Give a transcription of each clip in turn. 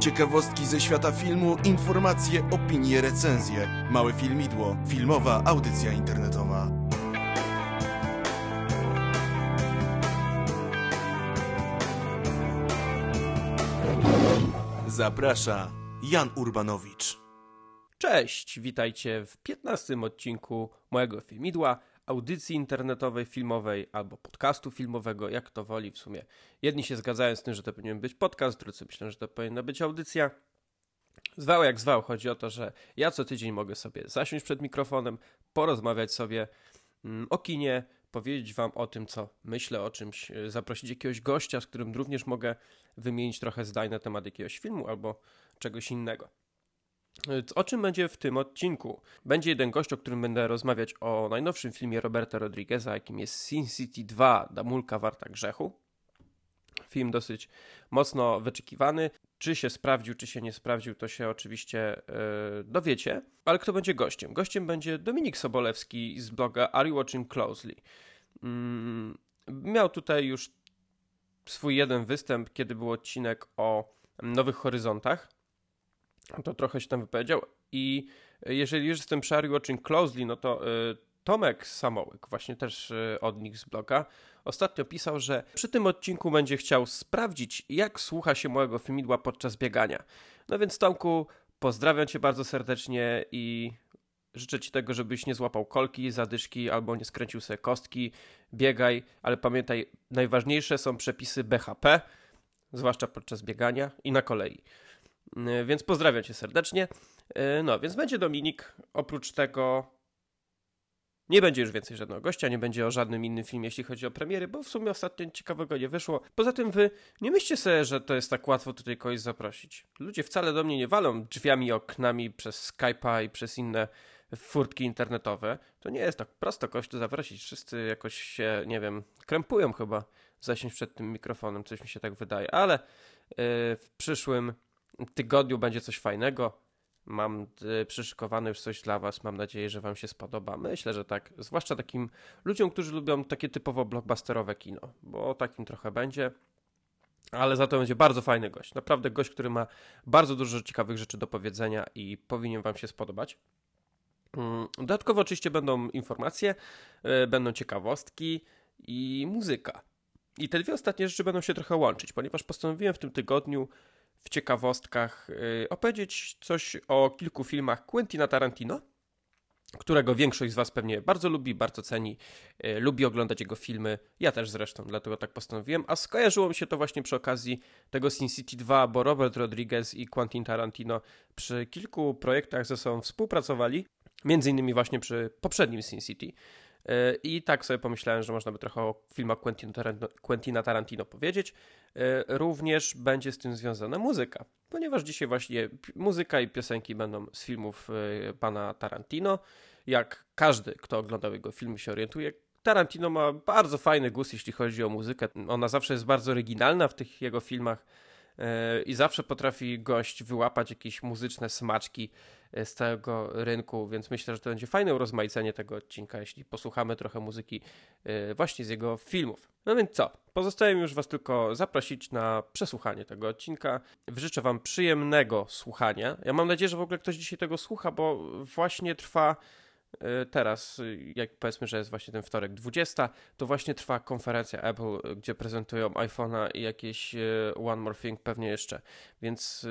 Ciekawostki ze świata filmu, informacje, opinie, recenzje. Małe filmidło, filmowa audycja internetowa. Zaprasza Jan Urbanowicz. Cześć, witajcie w 15 odcinku mojego filmidła, audycji internetowej, filmowej albo podcastu filmowego, jak to woli w sumie. Jedni się zgadzają z tym, że to powinien być podcast, drudzy myślą, że to powinna być audycja. Zwał jak zwał, chodzi o to, że ja co tydzień mogę sobie zasiąść przed mikrofonem, porozmawiać sobie mm, o kinie, powiedzieć wam o tym, co myślę o czymś, y, zaprosić jakiegoś gościa, z którym również mogę wymienić trochę zdań na temat jakiegoś filmu albo czegoś innego. O czym będzie w tym odcinku? Będzie jeden gość, o którym będę rozmawiać o najnowszym filmie Roberta Rodrigueza, jakim jest Sin City 2, Damulka Warta Grzechu. Film dosyć mocno wyczekiwany. Czy się sprawdził, czy się nie sprawdził, to się oczywiście yy, dowiecie. Ale kto będzie gościem? Gościem będzie Dominik Sobolewski z bloga Are You Watching Closely? Yy, miał tutaj już swój jeden występ, kiedy był odcinek o Nowych Horyzontach to trochę się tam wypowiedział. I jeżeli już jestem przy Are Watching Closely, no to y, Tomek Samołyk, właśnie też y, od nich z bloga, ostatnio pisał, że przy tym odcinku będzie chciał sprawdzić, jak słucha się mojego filmidła podczas biegania. No więc Tomku, pozdrawiam cię bardzo serdecznie i życzę ci tego, żebyś nie złapał kolki, zadyszki albo nie skręcił sobie kostki. Biegaj, ale pamiętaj, najważniejsze są przepisy BHP, zwłaszcza podczas biegania i na kolei. Y, więc pozdrawiam cię serdecznie. Y, no, więc będzie Dominik. Oprócz tego nie będzie już więcej żadnego gościa, nie będzie o żadnym innym filmie, jeśli chodzi o premiery, bo w sumie ostatnio ciekawego nie wyszło. Poza tym wy nie myślcie sobie, że to jest tak łatwo tutaj kogoś zaprosić. Ludzie wcale do mnie nie walą drzwiami, oknami przez Skype'a i przez inne furtki internetowe. To nie jest tak prosto kogoś tu zaprosić. Wszyscy jakoś się, nie wiem, krępują chyba zasiąść przed tym mikrofonem, coś mi się tak wydaje, ale yy, w przyszłym tygodniu będzie coś fajnego. Mam y, przyszykowane już coś dla Was. Mam nadzieję, że Wam się spodoba. Myślę, że tak. Zwłaszcza takim ludziom, którzy lubią takie typowo blockbusterowe kino, bo takim trochę będzie. Ale za to będzie bardzo fajny gość. Naprawdę gość, który ma bardzo dużo ciekawych rzeczy do powiedzenia i powinien Wam się spodobać. Mm, dodatkowo oczywiście będą informacje, y, będą ciekawostki i muzyka. I te dwie ostatnie rzeczy będą się trochę łączyć, ponieważ postanowiłem w tym tygodniu w ciekawostkach y, opowiedzieć coś o kilku filmach Quentina Tarantino, którego większość z Was pewnie bardzo lubi, bardzo ceni, y, lubi oglądać jego filmy. Ja też zresztą, dlatego tak postanowiłem. A skojarzyło mi się to właśnie przy okazji tego Sin City 2, bo Robert Rodriguez i Quentin Tarantino przy kilku projektach ze sobą współpracowali. Między innymi właśnie przy poprzednim Sin City. E, I tak sobie pomyślałem, że można by trochę o filmach Quentina Tarantino powiedzieć. E, również będzie z tym związana muzyka, ponieważ dzisiaj właśnie muzyka i piosenki będą z filmów e, pana Tarantino. Jak każdy, kto oglądał jego filmy, się orientuje, Tarantino ma bardzo fajny gust, jeśli chodzi o muzykę. Ona zawsze jest bardzo oryginalna w tych jego filmach i zawsze potrafi gość wyłapać jakieś muzyczne smaczki z całego rynku, więc myślę, że to będzie fajne urozmaicenie tego odcinka, jeśli posłuchamy trochę muzyki e, właśnie z jego filmów. No więc co? Pozostaje mi już Was tylko zaprosić na przesłuchanie tego odcinka. Życzę Wam przyjemnego słuchania. Ja mam nadzieję, że w ogóle ktoś dzisiaj tego słucha, bo właśnie trwa e, teraz, jak powiedzmy, że jest właśnie ten wtorek 20, to właśnie trwa konferencja Apple, gdzie prezentują iPhone'a i jakieś One More Thing pewnie jeszcze. Więc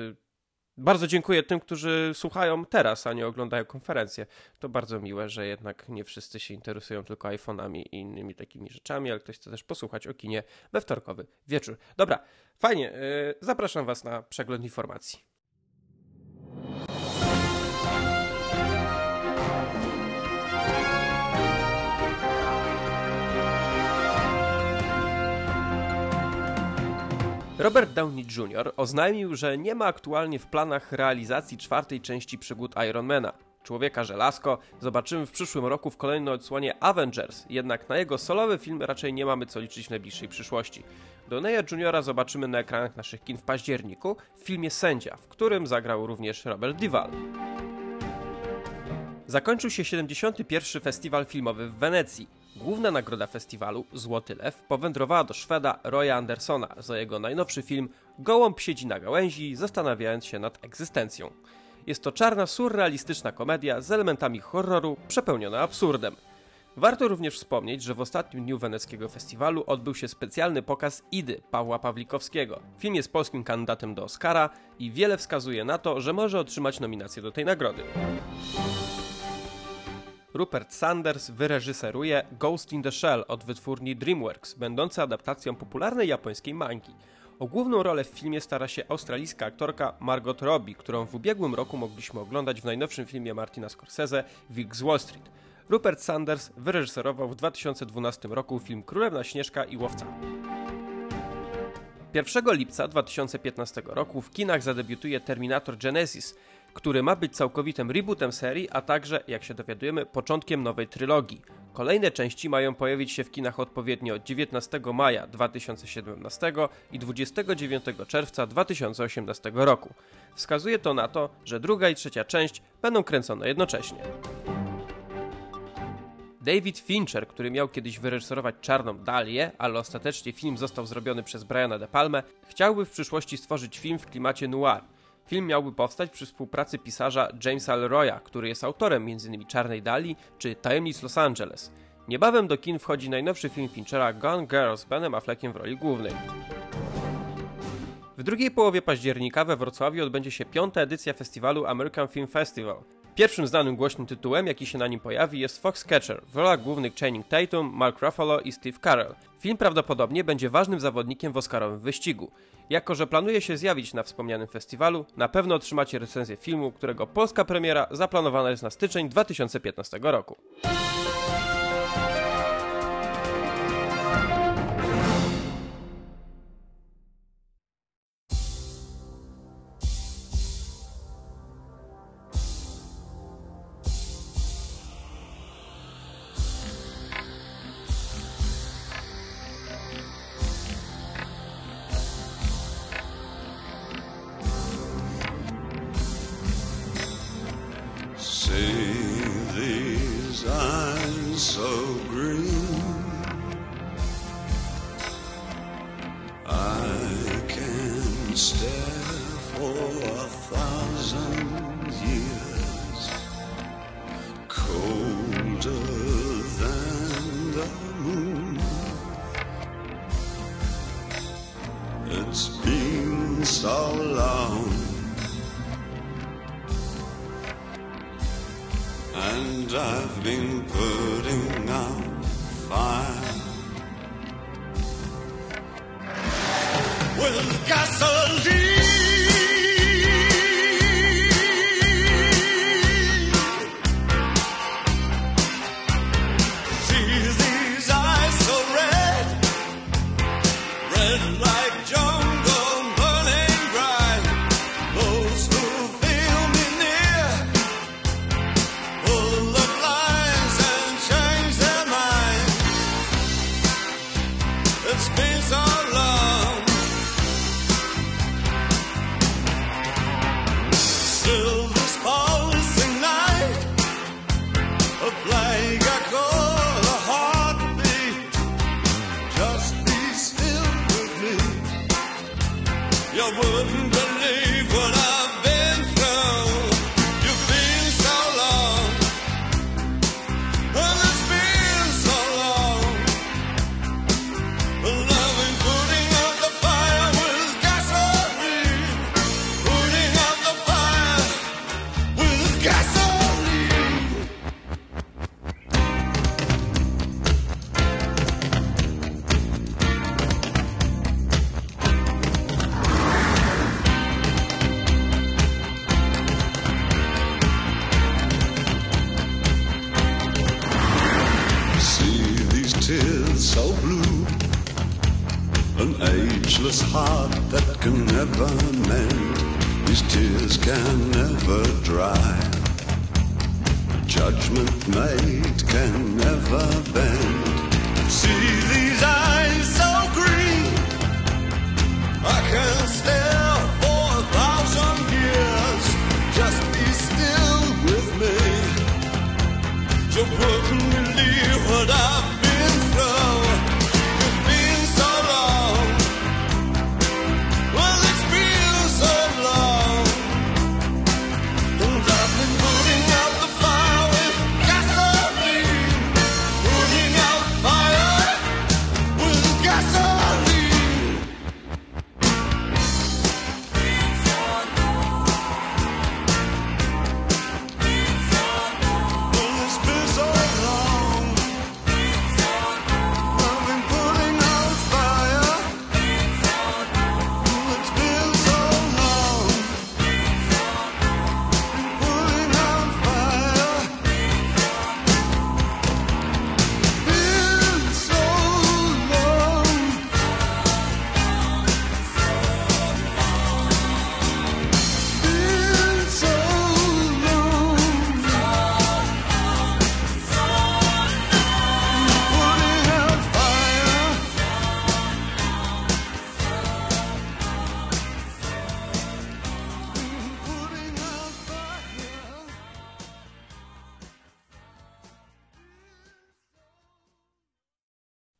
bardzo dziękuję tym, którzy słuchają teraz, a nie oglądają konferencję. To bardzo miłe, że jednak nie wszyscy się interesują tylko iPhone'ami i innymi takimi rzeczami, ale ktoś chce też posłuchać o kinie we wtorkowy wieczór. Dobra, fajnie. Yy, zapraszam Was na przegląd informacji. Robert Downey Jr. oznajmił, że nie ma aktualnie w planach realizacji czwartej części przygód Ironmana. Człowieka Żelazko zobaczymy w przyszłym roku w kolejnej odsłonie Avengers, jednak na jego solowy film raczej nie mamy co liczyć w najbliższej przyszłości. Doneya Jr. zobaczymy na ekranach naszych kin w październiku w filmie Sędzia, w którym zagrał również Robert Duvall. Zakończył się 71. Festiwal Filmowy w Wenecji. Główna nagroda festiwalu, Złoty Lew, powędrowała do Szweda Roya Andersona za jego najnowszy film Gołąb siedzi na gałęzi, zastanawiając się nad egzystencją. Jest to czarna, surrealistyczna komedia z elementami horroru przepełniona absurdem. Warto również wspomnieć, że w ostatnim dniu weneckiego festiwalu odbył się specjalny pokaz Idy Pawła Pawlikowskiego. Film jest polskim kandydatem do Oscara i wiele wskazuje na to, że może otrzymać nominację do tej nagrody. Rupert Sanders wyreżyseruje Ghost in the Shell od wytwórni DreamWorks, będący adaptacją popularnej japońskiej mangi. O główną rolę w filmie stara się australijska aktorka Margot Robbie, którą w ubiegłym roku mogliśmy oglądać w najnowszym filmie Martina Scorsese Wilk z Wall Street. Rupert Sanders wyreżyserował w 2012 roku film Królewna Śnieżka i Łowca. 1 lipca 2015 roku w kinach zadebiutuje Terminator Genesis, który ma być całkowitym rebootem serii, a także, jak się dowiadujemy, początkiem nowej trylogii. Kolejne części mają pojawić się w kinach odpowiednio 19 maja 2017 i 29 czerwca 2018 roku. Wskazuje to na to, że druga i trzecia część będą kręcone jednocześnie. David Fincher, który miał kiedyś wyreżyserować Czarną Dalię, ale ostatecznie film został zrobiony przez Briana De Palme, chciałby w przyszłości stworzyć film w klimacie noir. Film miałby powstać przy współpracy pisarza Jamesa Leroya, który jest autorem m.in. Czarnej Dali czy Tajemnic Los Angeles. Niebawem do kin wchodzi najnowszy film Finchera Gone Girl z Benem Affleckiem w roli głównej. W drugiej połowie października we Wrocławiu odbędzie się piąta edycja festiwalu American Film Festival. Pierwszym znanym głośnym tytułem, jaki się na nim pojawi, jest Foxcatcher, w rolach głównych Channing Tatum, Mark Ruffalo i Steve Carell. Film prawdopodobnie będzie ważnym zawodnikiem w Oscarowym wyścigu. Jako, że planuje się zjawić na wspomnianym festiwalu, na pewno otrzymacie recenzję filmu, którego polska premiera zaplanowana jest na styczeń 2015 roku.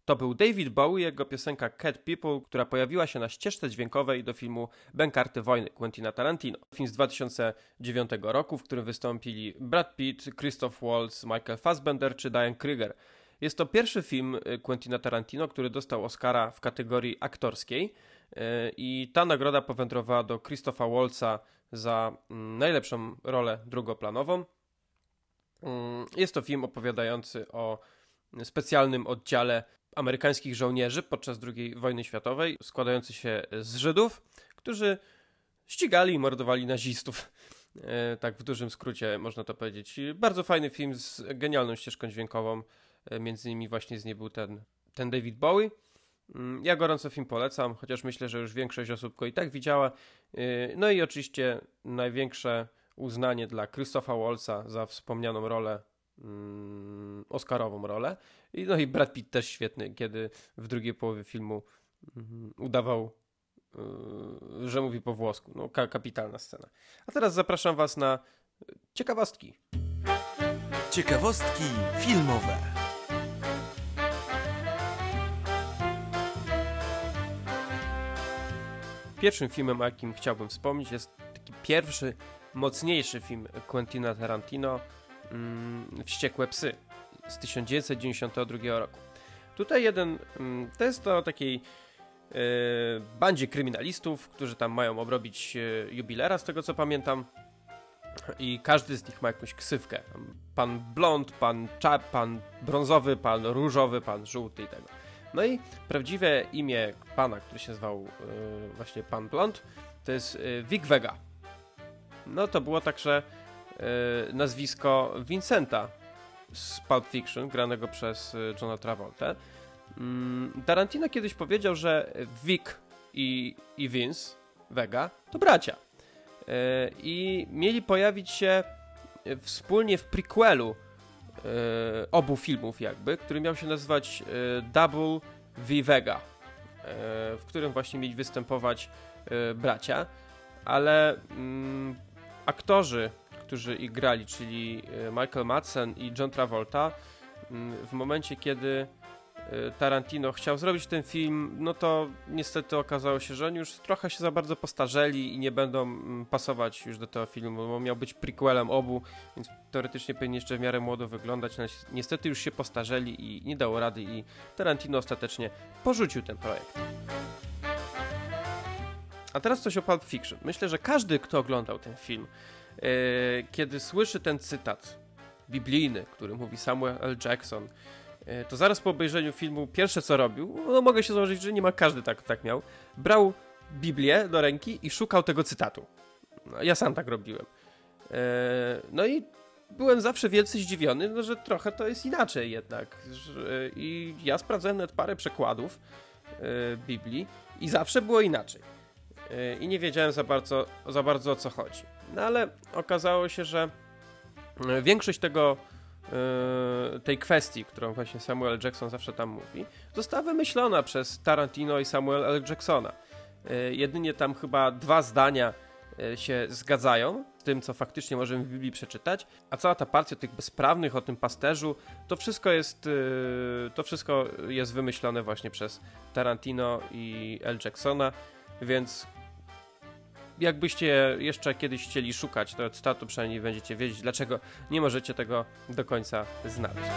To był David Bowie, jego piosenka Cat People, która pojawiła się na ścieżce dźwiękowej do filmu Bękarty Wojny Quentina Tarantino. Film z 2009 roku, w którym wystąpili Brad Pitt, Christoph Waltz, Michael Fassbender czy Diane Kruger. Jest to pierwszy film y, Quentina Tarantino, który dostał Oscara w kategorii aktorskiej y, i ta nagroda powędrowała do Christopha Waltza za mm, najlepszą rolę drugoplanową. Mm, jest to film opowiadający o specjalnym oddziale amerykańskich żołnierzy podczas II wojny światowej, składający się z Żydów, którzy ścigali i mordowali nazistów. E, tak w dużym skrócie można to powiedzieć. Bardzo fajny film z genialną ścieżką dźwiękową. E, między innymi właśnie z niej był ten, ten David Bowie. Mm, ja gorąco film polecam, chociaż myślę, że już większość osób go i tak widziała. E, no i oczywiście największe uznanie dla Christopha Waltza za wspomnianą rolę mm, Oscarową rolę. I, no i Brad Pitt też świetny, kiedy w drugiej połowie filmu mm, udawał, y, że mówi po włosku. No, ka kapitalna scena. A teraz zapraszam Was na ciekawostki. Ciekawostki filmowe. Pierwszym filmem, o jakim chciałbym wspomnieć, jest taki pierwszy, mocniejszy film Quentina Tarantino, mm, Wściekłe Psy z 1992 roku. Tutaj jeden, mm, to jest to takiej e, bandzie kryminalistów, którzy tam mają obrobić e, jubilera, z tego co pamiętam. I każdy z nich ma jakąś ksywkę. Pan blond, pan czap, pan brązowy, pan różowy, pan żółty i tego. No i prawdziwe imię pana, który się nazywał e, właśnie pan blond, to jest Vic Vega. No to było także nazwisko Vincenta z Pulp Fiction, granego przez y, Johna Travolta. Mm, Tarantino kiedyś powiedział, że Vic i, i Vince Vega to bracia. Y, I mieli pojawić się wspólnie w prequelu obu filmów jakby, który miał się nazywać Double V Vega, w którym właśnie mieli występować bracia, ale mm, aktorzy którzy ich grali, czyli e, Michael Madsen i John Travolta, mm, w momencie kiedy e, Tarantino chciał zrobić ten film, no to niestety okazało się, że oni już trochę się za bardzo postarzeli i nie będą mm, pasować już do tego filmu, bo miał być prequelem obu, więc teoretycznie powinien jeszcze w miarę młodo wyglądać, ale niestety już się postarzeli i nie dało rady i Tarantino ostatecznie porzucił ten projekt. A teraz coś o Pulp Fiction. Myślę, że każdy, kto oglądał ten film, kiedy słyszy ten cytat biblijny, który mówi Samuel L. Jackson, e, to zaraz po obejrzeniu filmu pierwsze co robił, no mogę się założyć, że nie ma każdy tak, tak miał, brał Biblię do ręki i szukał tego cytatu. No, ja sam tak robiłem. E, no i byłem zawsze wielce zdziwiony, no, że trochę to jest inaczej jednak. I ja sprawdzałem nawet parę przekładów Biblii i zawsze było inaczej. I nie wiedziałem za bardzo, za bardzo o co chodzi. No ale okazało się, że e, większość tego e, tej kwestii, którą właśnie Samuel Jackson zawsze tam mówi, została wymyślona przez Tarantino i Samuel L. Jacksona. Jedynie tam chyba dwa zdania się zgadzają z tym, co faktycznie możemy w Biblii przeczytać, a cała ta partia tych bezprawnych o tym pasterzu, to wszystko jest, to wszystko jest wymyślone właśnie przez Tarantino i L. Jacksona, więc jakbyście jeszcze kiedyś chcieli szukać tego cytatu, przynajmniej będziecie wiedzieć, dlaczego nie możecie tego do końca znaleźć.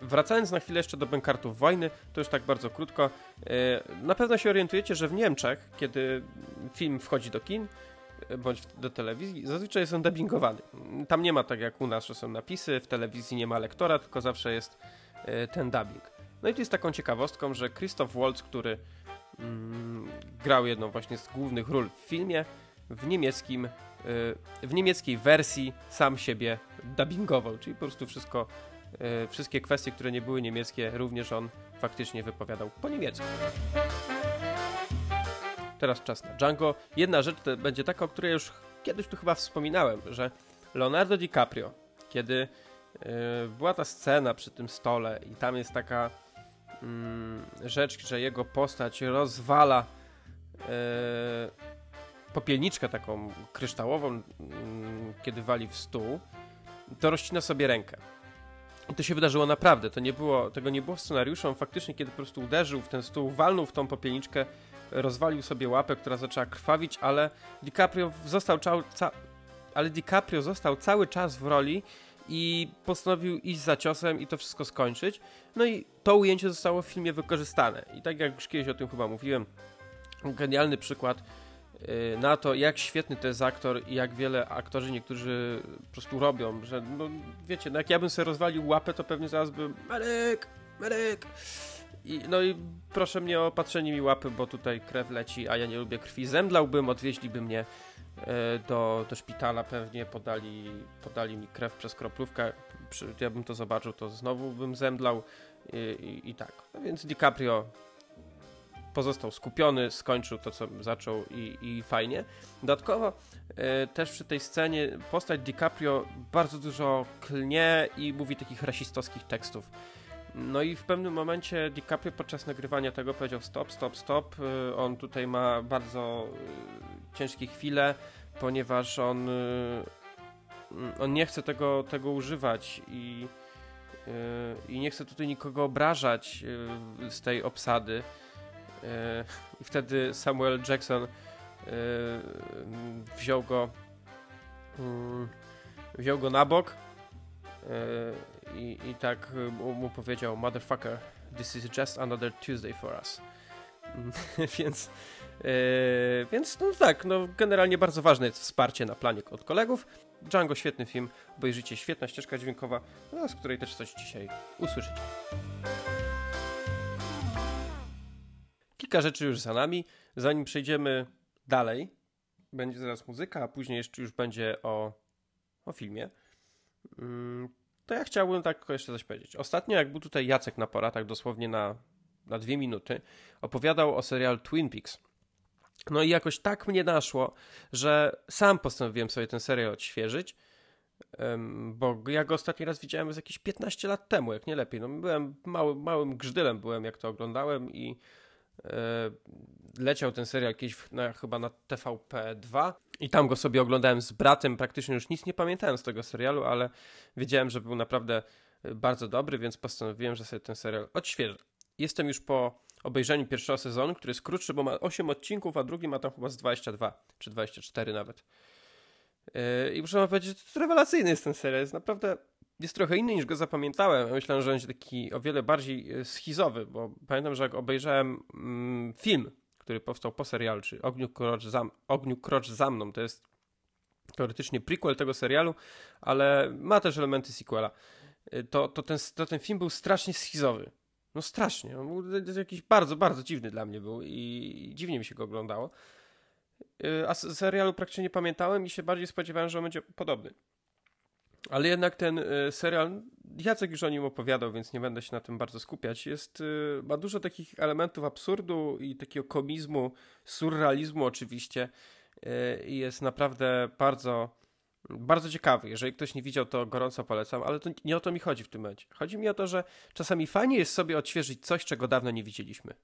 Wracając na chwilę jeszcze do bękartów wojny, to już tak bardzo krótko. E, na pewno się orientujecie, że w Niemczech, kiedy film wchodzi do kin, e, bądź do telewizji, zazwyczaj są dubbingowany. Tam nie ma tak jak u nas, że są napisy, w telewizji nie ma lektora, tylko zawsze jest e, ten dubbing. No i tu jest taką ciekawostką, że Christoph Waltz, który mm, grał jedną właśnie z głównych ról w filmie, w niemieckim, y, w niemieckiej wersji sam siebie dubbingował, czyli po prostu wszystko, y, wszystkie kwestie, które nie były niemieckie, również on faktycznie wypowiadał po niemiecku. Teraz czas na Django. Jedna rzecz będzie taka, o której już kiedyś tu chyba wspominałem, że Leonardo DiCaprio, kiedy y, była ta scena przy tym stole i tam jest taka rzecz, że jego postać rozwala e, popielniczkę taką kryształową, mm, kiedy wali w stół, to rozcina sobie rękę. I to się wydarzyło naprawdę, to nie było, tego nie było w scenariuszu, on faktycznie kiedy po prostu uderzył w ten stół, walnął w tą popielniczkę, rozwalił sobie łapę, która zaczęła krwawić, ale DiCaprio został, ca ale DiCaprio został cały czas w roli i postanowił iść za ciosem i to wszystko skończyć. No i to ujęcie zostało w filmie wykorzystane. I tak jak już kiedyś o tym chyba mówiłem, genialny przykład y, na to, jak świetny to jest aktor i jak wiele aktorzy niektórzy po prostu robią, że no wiecie, no jak ja bym sobie rozwalił łapę, to pewnie zaraz bym Marek, Marek i, no i proszę mnie o patrzenie mi łapy, bo tutaj krew leci, a ja nie lubię krwi. Zemdlałbym, odwieźliby mnie do, do szpitala, pewnie podali, podali mi krew przez kroplówkę. Ja bym to zobaczył, to znowu bym zemdlał i, i, i tak. No więc DiCaprio pozostał skupiony, skończył to, co zaczął i, i fajnie. Dodatkowo e, też przy tej scenie postać DiCaprio bardzo dużo klnie i mówi takich rasistowskich tekstów. No i w pewnym momencie DiCaprio podczas nagrywania tego powiedział stop, stop, stop. Y, on tutaj ma bardzo ciężkie chwile, ponieważ on, y, on nie chce tego, tego używać i, i nie chce tutaj nikogo obrażać z tej obsady. I wtedy Samuel Jackson wziął go wziął go na bok i, i tak mu powiedział Motherfucker, this is just another Tuesday for us. więc, yy, więc no tak, no generalnie bardzo ważne jest wsparcie na planie od kolegów. Django świetny film, obejrzycie, świetna ścieżka dźwiękowa, no, z której też coś dzisiaj usłyszycie. Kilka rzeczy już za nami. Zanim przejdziemy dalej, będzie zaraz muzyka, a później jeszcze już będzie o, o filmie. Mm, to ja chciałbym tak jeszcze coś powiedzieć. Ostatnio, jak był tutaj Jacek na poratach, dosłownie na, na dwie minuty, opowiadał o serial Twin Peaks. No i jakoś tak mnie naszło, że sam postanowiłem sobie ten serial odświeżyć, bo ja go ostatni raz widziałem z jakieś 15 lat temu, jak nie lepiej. No, byłem mały, małym grzdylem, byłem jak to oglądałem i e, leciał ten serial na, chyba na TVP2 i tam go sobie oglądałem z bratem, praktycznie już nic nie pamiętałem z tego serialu, ale wiedziałem, że był naprawdę y, bardzo dobry, więc postanowiłem, że sobie ten serial odświeżę. Jestem już po obejrzeniu pierwszego sezonu, który jest krótszy, bo ma 8 odcinków, a drugi ma tam chyba z 22 czy 24 nawet. Yy, I muszę wam powiedzieć, że to rewelacyjny jest ten serial. Jest naprawdę jest trochę inny niż go zapamiętałem. Myślałem, że będzie taki o wiele bardziej y, schizowy, bo pamiętam, że jak obejrzałem mm, film który powstał po serialu, czy Ogniu Krocz za, Ogniu Krocz za mną. To jest teoretycznie prequel tego serialu, ale ma też elementy sequela. Y, to, to, ten, to ten film był strasznie schizowy. No strasznie. On był jakiś bardzo, bardzo dziwny dla mnie był i dziwnie mi się go oglądało. Y, a serialu praktycznie nie pamiętałem i się bardziej spodziewałem, że on będzie podobny. Ale jednak ten y, serial, Jacek już o nim opowiadał, więc nie będę się na tym bardzo skupiać. Jest, y, ma dużo takich elementów absurdu i takiego komizmu, surrealizmu oczywiście. I jest naprawdę bardzo, bardzo ciekawy. Jeżeli ktoś nie widział, to gorąco polecam, ale to nie o to mi chodzi w tym momencie. Chodzi mi o to, że czasami fajnie jest sobie odświeżyć coś, czego dawno nie widzieliśmy.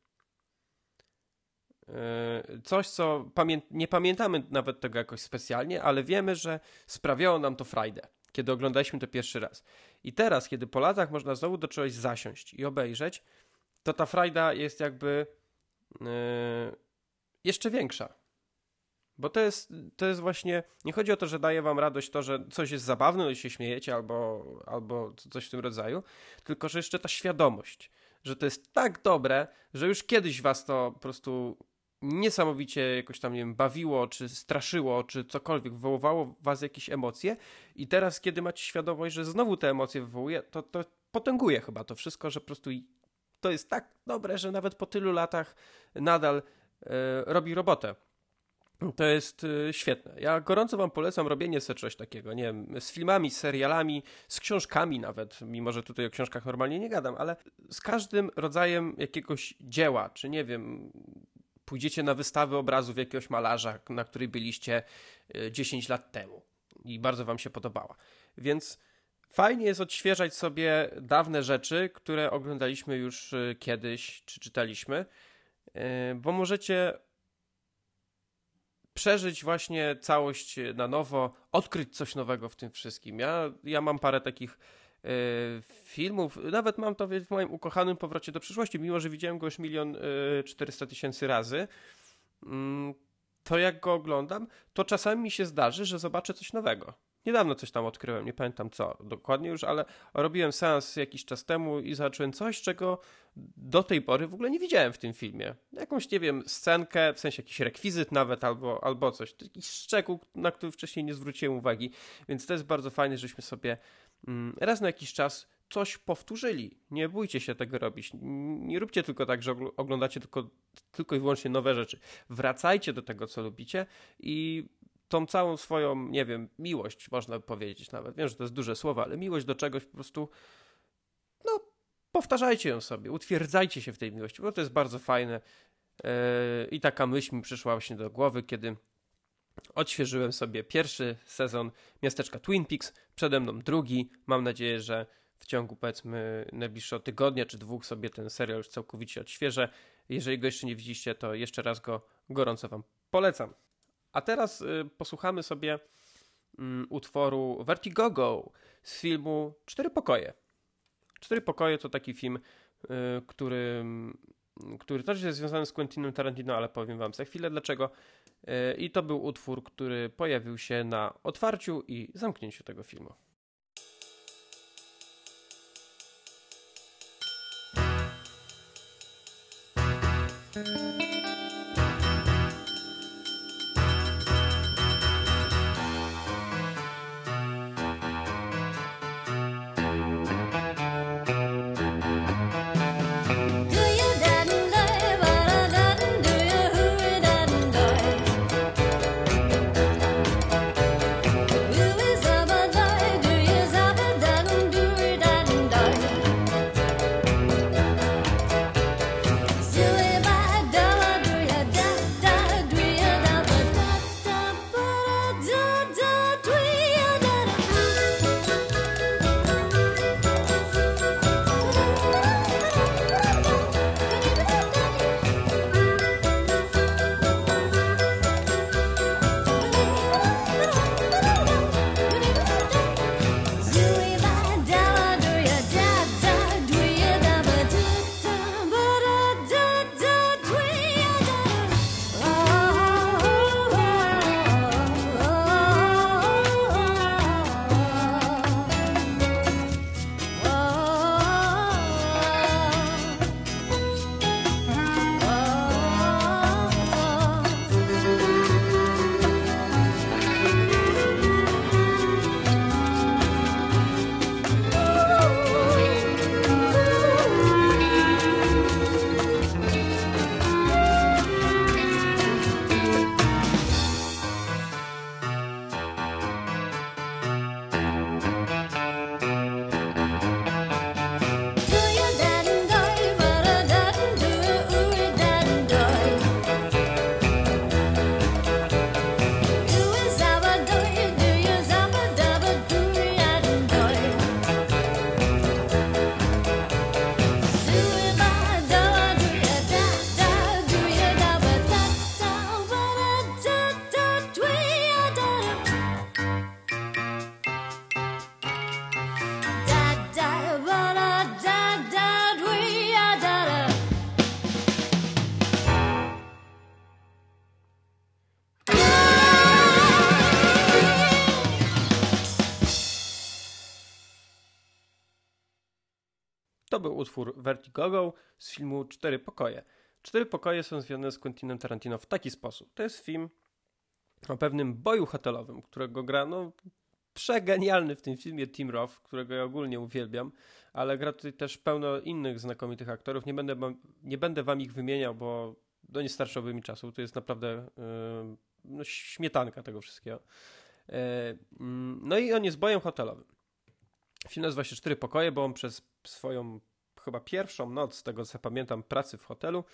Coś, co pamię nie pamiętamy nawet tego jakoś specjalnie, ale wiemy, że sprawiało nam to frajdę kiedy oglądaliśmy to pierwszy raz. I teraz, kiedy po latach można znowu do czegoś zasiąść i obejrzeć, to ta frajda jest jakby yy, jeszcze większa. Bo to jest, to jest właśnie, nie chodzi o to, że daje wam radość to, że coś jest zabawne, że się śmiejecie albo, albo coś w tym rodzaju, tylko że jeszcze ta świadomość, że to jest tak dobre, że już kiedyś was to po prostu niesamowicie jakoś tam, nie wiem, bawiło, czy straszyło, czy cokolwiek, wywoływało was jakieś emocje i teraz, kiedy macie świadomość, że znowu te emocje wywołuje, to, to potęguje chyba to wszystko, że po prostu to jest tak dobre, że nawet po tylu latach nadal e, robi robotę. To jest y, świetne. Ja gorąco wam polecam robienie sobie czegoś takiego, nie wiem, z filmami, z serialami, z książkami nawet, mimo że tutaj o książkach normalnie nie gadam, ale z każdym rodzajem jakiegoś dzieła, czy nie wiem, pójdziecie na wystawę obrazów jakiegoś malarza, na której byliście 10 e, lat temu i bardzo wam się podobała. Więc fajnie jest odświeżać sobie dawne rzeczy, które oglądaliśmy już e, kiedyś, czy czytaliśmy, bo możecie przeżyć właśnie całość na nowo, odkryć coś nowego w tym wszystkim. Ja, ja mam parę takich filmów, nawet mam to w moim ukochanym powrocie do przyszłości, mimo że widziałem go już milion czterysta tysięcy razy, mm, to jak go oglądam, to czasami mi się zdarzy, że zobaczę coś nowego. Niedawno coś tam odkryłem, nie pamiętam co dokładnie już, ale robiłem seans jakiś czas temu i zobaczyłem coś, czego do tej pory w ogóle nie widziałem w tym filmie. Jakąś, nie wiem, scenkę, w sensie jakiś rekwizyt nawet albo, albo coś. Jakiś szczegół, na który wcześniej nie zwróciłem uwagi. Więc to jest bardzo fajne, żeśmy sobie mm, raz na jakiś czas coś powtórzyli. Nie bójcie się tego robić. Nie róbcie tylko tak, że oglądacie tylko, tylko i wyłącznie nowe rzeczy. Wracajcie do tego, co lubicie i tą całą swoją, nie wiem, miłość, można powiedzieć nawet. Wiem, że to jest duże słowo, ale miłość do czegoś po prostu, no, powtarzajcie ją sobie, utwierdzajcie się w tej miłości, bo to jest bardzo fajne. Yy, I taka myśl mi przyszła właśnie do głowy, kiedy odświeżyłem sobie pierwszy sezon Miasteczka Twin Peaks, przede mną drugi. Mam nadzieję, że w ciągu powiedzmy najbliższego tygodnia czy dwóch sobie ten serial już całkowicie odświeżę. Jeżeli go jeszcze nie widzicie, to jeszcze raz go gorąco Wam polecam. A teraz y, posłuchamy sobie mm, utworu Vertigo z filmu Cztery Pokoje. Cztery Pokoje to taki film, y, który, który też jest związany z Quentinem Tarantino, ale powiem wam za chwilę dlaczego. Y, I to był utwór, który pojawił się na otwarciu i zamknięciu tego filmu. Utwór Vertigo z filmu Cztery Pokoje. Cztery Pokoje są związane z Quentinem Tarantino w taki sposób. To jest film o pewnym boju hotelowym, którego gra, no, przegenialny w tym filmie Tim Roth, którego ja ogólnie uwielbiam, ale gra tutaj też pełno innych znakomitych aktorów. Nie będę, nie będę wam ich wymieniał, bo no nie starczyłoby mi czasu. To jest naprawdę yy, no, śmietanka tego wszystkiego. Yy, no i on jest bojem hotelowym. Film nazywa się Cztery Pokoje, bo on przez swoją chyba pierwszą noc, z tego co pamiętam, pracy w hotelu,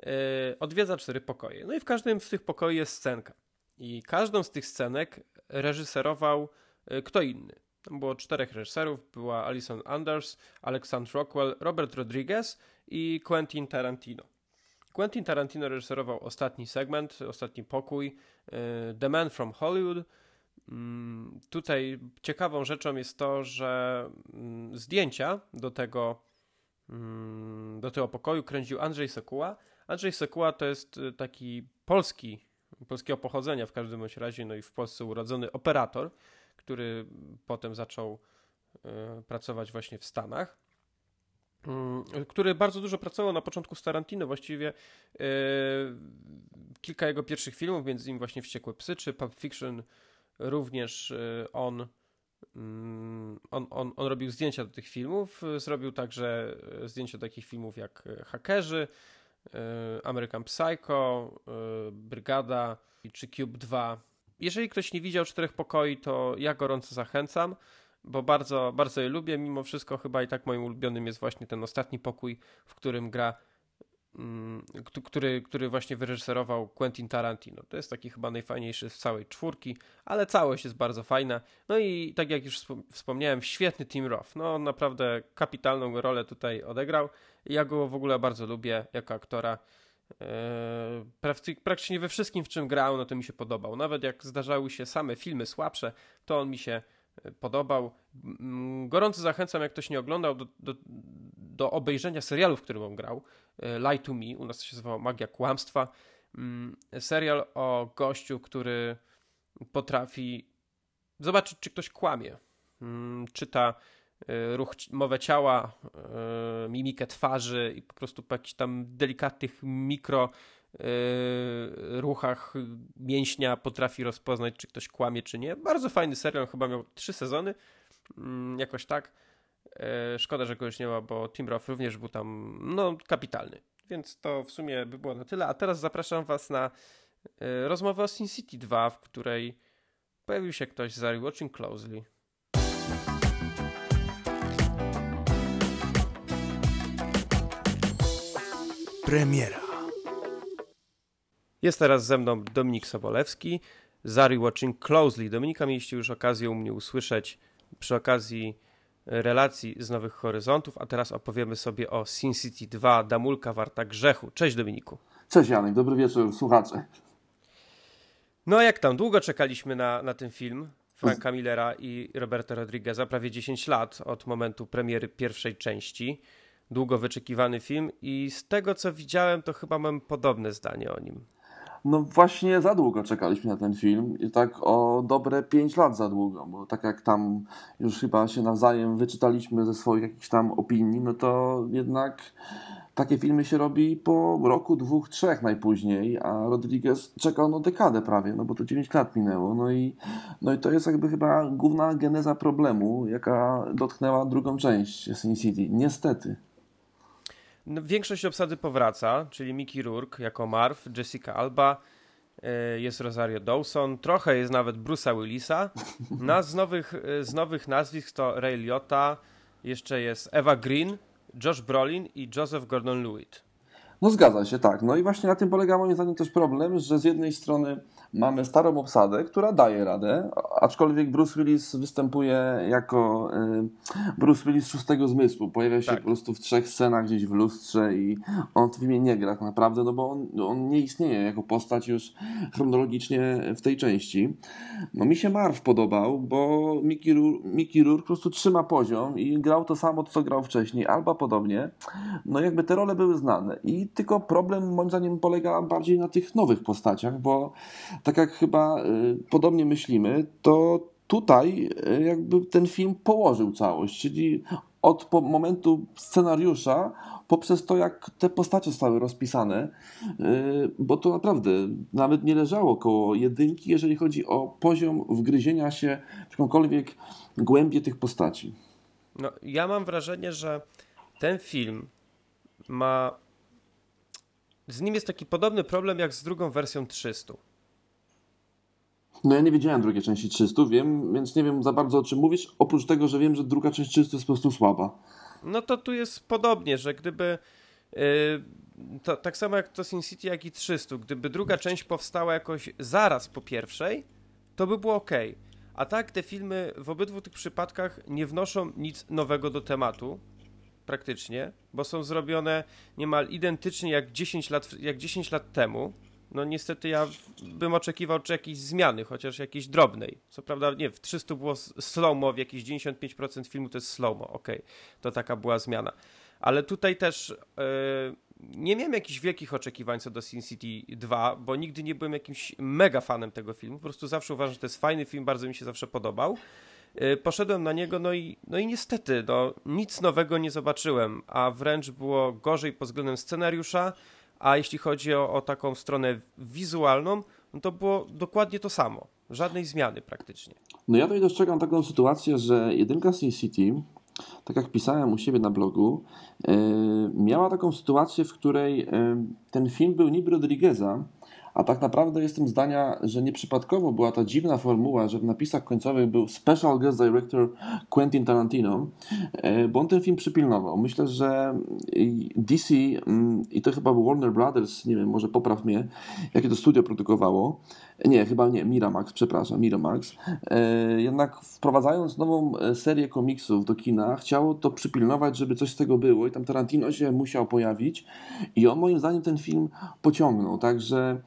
yy, odwiedza cztery pokoje. No i w każdym z tych pokoi jest scenka. I każdą z tych scenek reżyserował yy, kto inny. Tam było czterech reżyserów, była Alison Anders, Alexander Rockwell, Robert Rodriguez i Quentin Tarantino. Quentin Tarantino reżyserował ostatni segment, ostatni pokój, yy, The Man from Hollywood Mm, tutaj ciekawą rzeczą jest to, że mm, zdjęcia do tego, do tego pokoju kręcił Andrzej Sekuła. Andrzej Sekuła to jest y, taki polski, polskiego pochodzenia w każdym bądź razie, no i w Polsce urodzony operator, który potem zaczął y, pracować właśnie w Stanach który bardzo dużo pracował na początku z Tarantino, właściwie yy, kilka jego pierwszych filmów, między innymi właśnie Wściekłe Psy czy Pulp Fiction również y, on, mm, on, on, on robił zdjęcia do tych filmów. Zrobił także y, zdjęcia do takich filmów jak y, Hakerzy, American Psycho, Brygada czy Cube 2. Jeżeli ktoś nie widział Czterech Pokoi, to ja gorąco zachęcam, bo bardzo, bardzo je lubię. Mimo wszystko chyba i tak moim ulubionym jest właśnie ten ostatni pokój, w którym gra Mm, który, który właśnie wyreżyserował Quentin Tarantino. To jest taki chyba najfajniejszy z całej czwórki, ale całość jest bardzo fajna. No i tak jak już wspomniałem, świetny Tim Roth. No naprawdę kapitalną rolę tutaj odegrał. Ja go w ogóle bardzo lubię jako aktora. Eee, praktycznie we wszystkim, w czym grał, no to mi się podobał. Nawet jak zdarzały się same filmy słabsze, to on mi się podobał. Gorąco zachęcam, jak ktoś nie oglądał, do, do, do obejrzenia serialu, w którym on grał. E, Lie to Me, u nas się nazywało Magia Kłamstwa. Mm, serial o gościu, który potrafi zobaczyć, czy ktoś kłamie. Mm, czyta e, ruch, mowę ciała, e, mimikę twarzy i po prostu po jakichś tam delikatnych mikro ruchach mięśnia potrafi rozpoznać, czy ktoś kłamie, czy nie. Bardzo fajny serial, chyba miał trzy sezony, mm, jakoś tak. E, szkoda, że go już nie ma, bo Tim Roth również był tam no, kapitalny. Więc to w sumie by było na tyle. A teraz zapraszam Was na e, rozmowę o Sin City 2, w której pojawił się ktoś z Watching Closely. Premiera. Jest teraz ze mną Dominik Sobolewski z Watching Closely. Dominika mieliście już okazję u mnie usłyszeć przy okazji relacji z Nowych Horyzontów, a teraz opowiemy sobie o Sin City 2, Damulka Warta Grzechu. Cześć Dominiku. Cześć Janek, dobry wieczór słuchacze. No jak tam, długo czekaliśmy na, na ten film Franka Millera i Roberta Rodrigueza, prawie 10 lat od momentu premiery pierwszej części. Długo wyczekiwany film i z tego co widziałem, to chyba mam podobne zdanie o nim. No właśnie za długo czekaliśmy na ten film i tak o dobre 5 lat za długo, bo tak jak tam już chyba się nawzajem wyczytaliśmy ze swoich jakichś tam opinii, no to jednak takie filmy się robi po roku, dwóch, trzech najpóźniej, a Rodriguez czekał no dekadę prawie, no bo to 9 lat minęło, no i, no i to jest jakby chyba główna geneza problemu, jaka dotknęła drugą część Sin City, niestety. No, większość obsady powraca, czyli Mickey Rourke jako Marv, Jessica Alba, e, jest Rosario Dawson, trochę jest nawet Bruce'a Willisa. No, z, nowych, e, z nowych nazwisk to Ray Liotta, jeszcze jest Eva Green, Josh Brolin i Joseph Gordon-Lewitt. No zgadza się, tak. No i właśnie na tym polega moim zdaniem też problem, że z jednej strony mamy starą obsadę, która daje radę, aczkolwiek Bruce Willis występuje jako y, Bruce Willis szóstego zmysłu. Pojawia się tak. po prostu w trzech scenach gdzieś w lustrze i on w filmie nie gra tak naprawdę, no bo on, on nie istnieje jako postać już chronologicznie w tej części. No mi się Marv podobał, bo Mickey, Mickey Rourke po prostu trzyma poziom i grał to samo, co grał wcześniej, albo podobnie. No jakby te role były znane i tylko problem moim zdaniem polega bardziej na tych nowych postaciach, bo tak jak chyba y, podobnie myślimy, to tutaj y, jakby ten film położył całość, czyli od momentu scenariusza poprzez to, jak te postacie zostały rozpisane, y, bo to naprawdę nawet nie leżało koło jedynki, jeżeli chodzi o poziom wgryzienia się w jakąkolwiek głębię tych postaci. No, ja mam wrażenie, że ten film ma. Z nim jest taki podobny problem jak z drugą wersją 300. No ja nie wiedziałem drugiej części 300, wiem, więc nie wiem za bardzo o czym mówisz, oprócz tego, że wiem, że druga część 300 jest po prostu słaba. No to tu jest podobnie, że gdyby yy, to, tak samo jak to Sin City, jak i 300, gdyby druga część powstała jakoś zaraz po pierwszej, to by było ok. A tak te filmy w obydwu tych przypadkach nie wnoszą nic nowego do tematu, praktycznie, bo są zrobione niemal identycznie jak 10 lat, jak 10 lat temu no niestety ja bym oczekiwał czy jakiejś zmiany, chociaż jakiejś drobnej. Co prawda, nie, w 300 było slow-mo, w jakieś 95% filmu to jest slow-mo, okej, okay. to taka była zmiana. Ale tutaj też yy, nie miałem jakichś wielkich oczekiwań co do Sin City 2, bo nigdy nie byłem jakimś mega fanem tego filmu. Po prostu zawsze uważam, że to jest fajny film, bardzo mi się zawsze podobał. Yy, poszedłem na niego, no i, no i niestety, no, nic nowego nie zobaczyłem, a wręcz było gorzej pod względem scenariusza, a jeśli chodzi o, o taką stronę wizualną, no to było dokładnie to samo. Żadnej zmiany praktycznie. No ja tutaj dostrzegam taką sytuację, że jedynka Sin City, tak jak pisałem u siebie na blogu, yy, miała taką sytuację, w której yy, ten film był niby Rodrigueza, a tak naprawdę jestem zdania, że nieprzypadkowo była ta dziwna formuła, że w napisach końcowych był Special Guest Director Quentin Tarantino, e, bo on ten film przypilnował. Myślę, że DC mm, i to chyba Warner Brothers, nie wiem, może popraw mnie, jakie to studio produkowało. Nie, chyba nie, Miramax, przepraszam, Miramax. E, jednak wprowadzając nową e, serię komiksów do kina, chciało to przypilnować, żeby coś z tego było i tam Tarantino się musiał pojawić i on moim zdaniem ten film pociągnął, także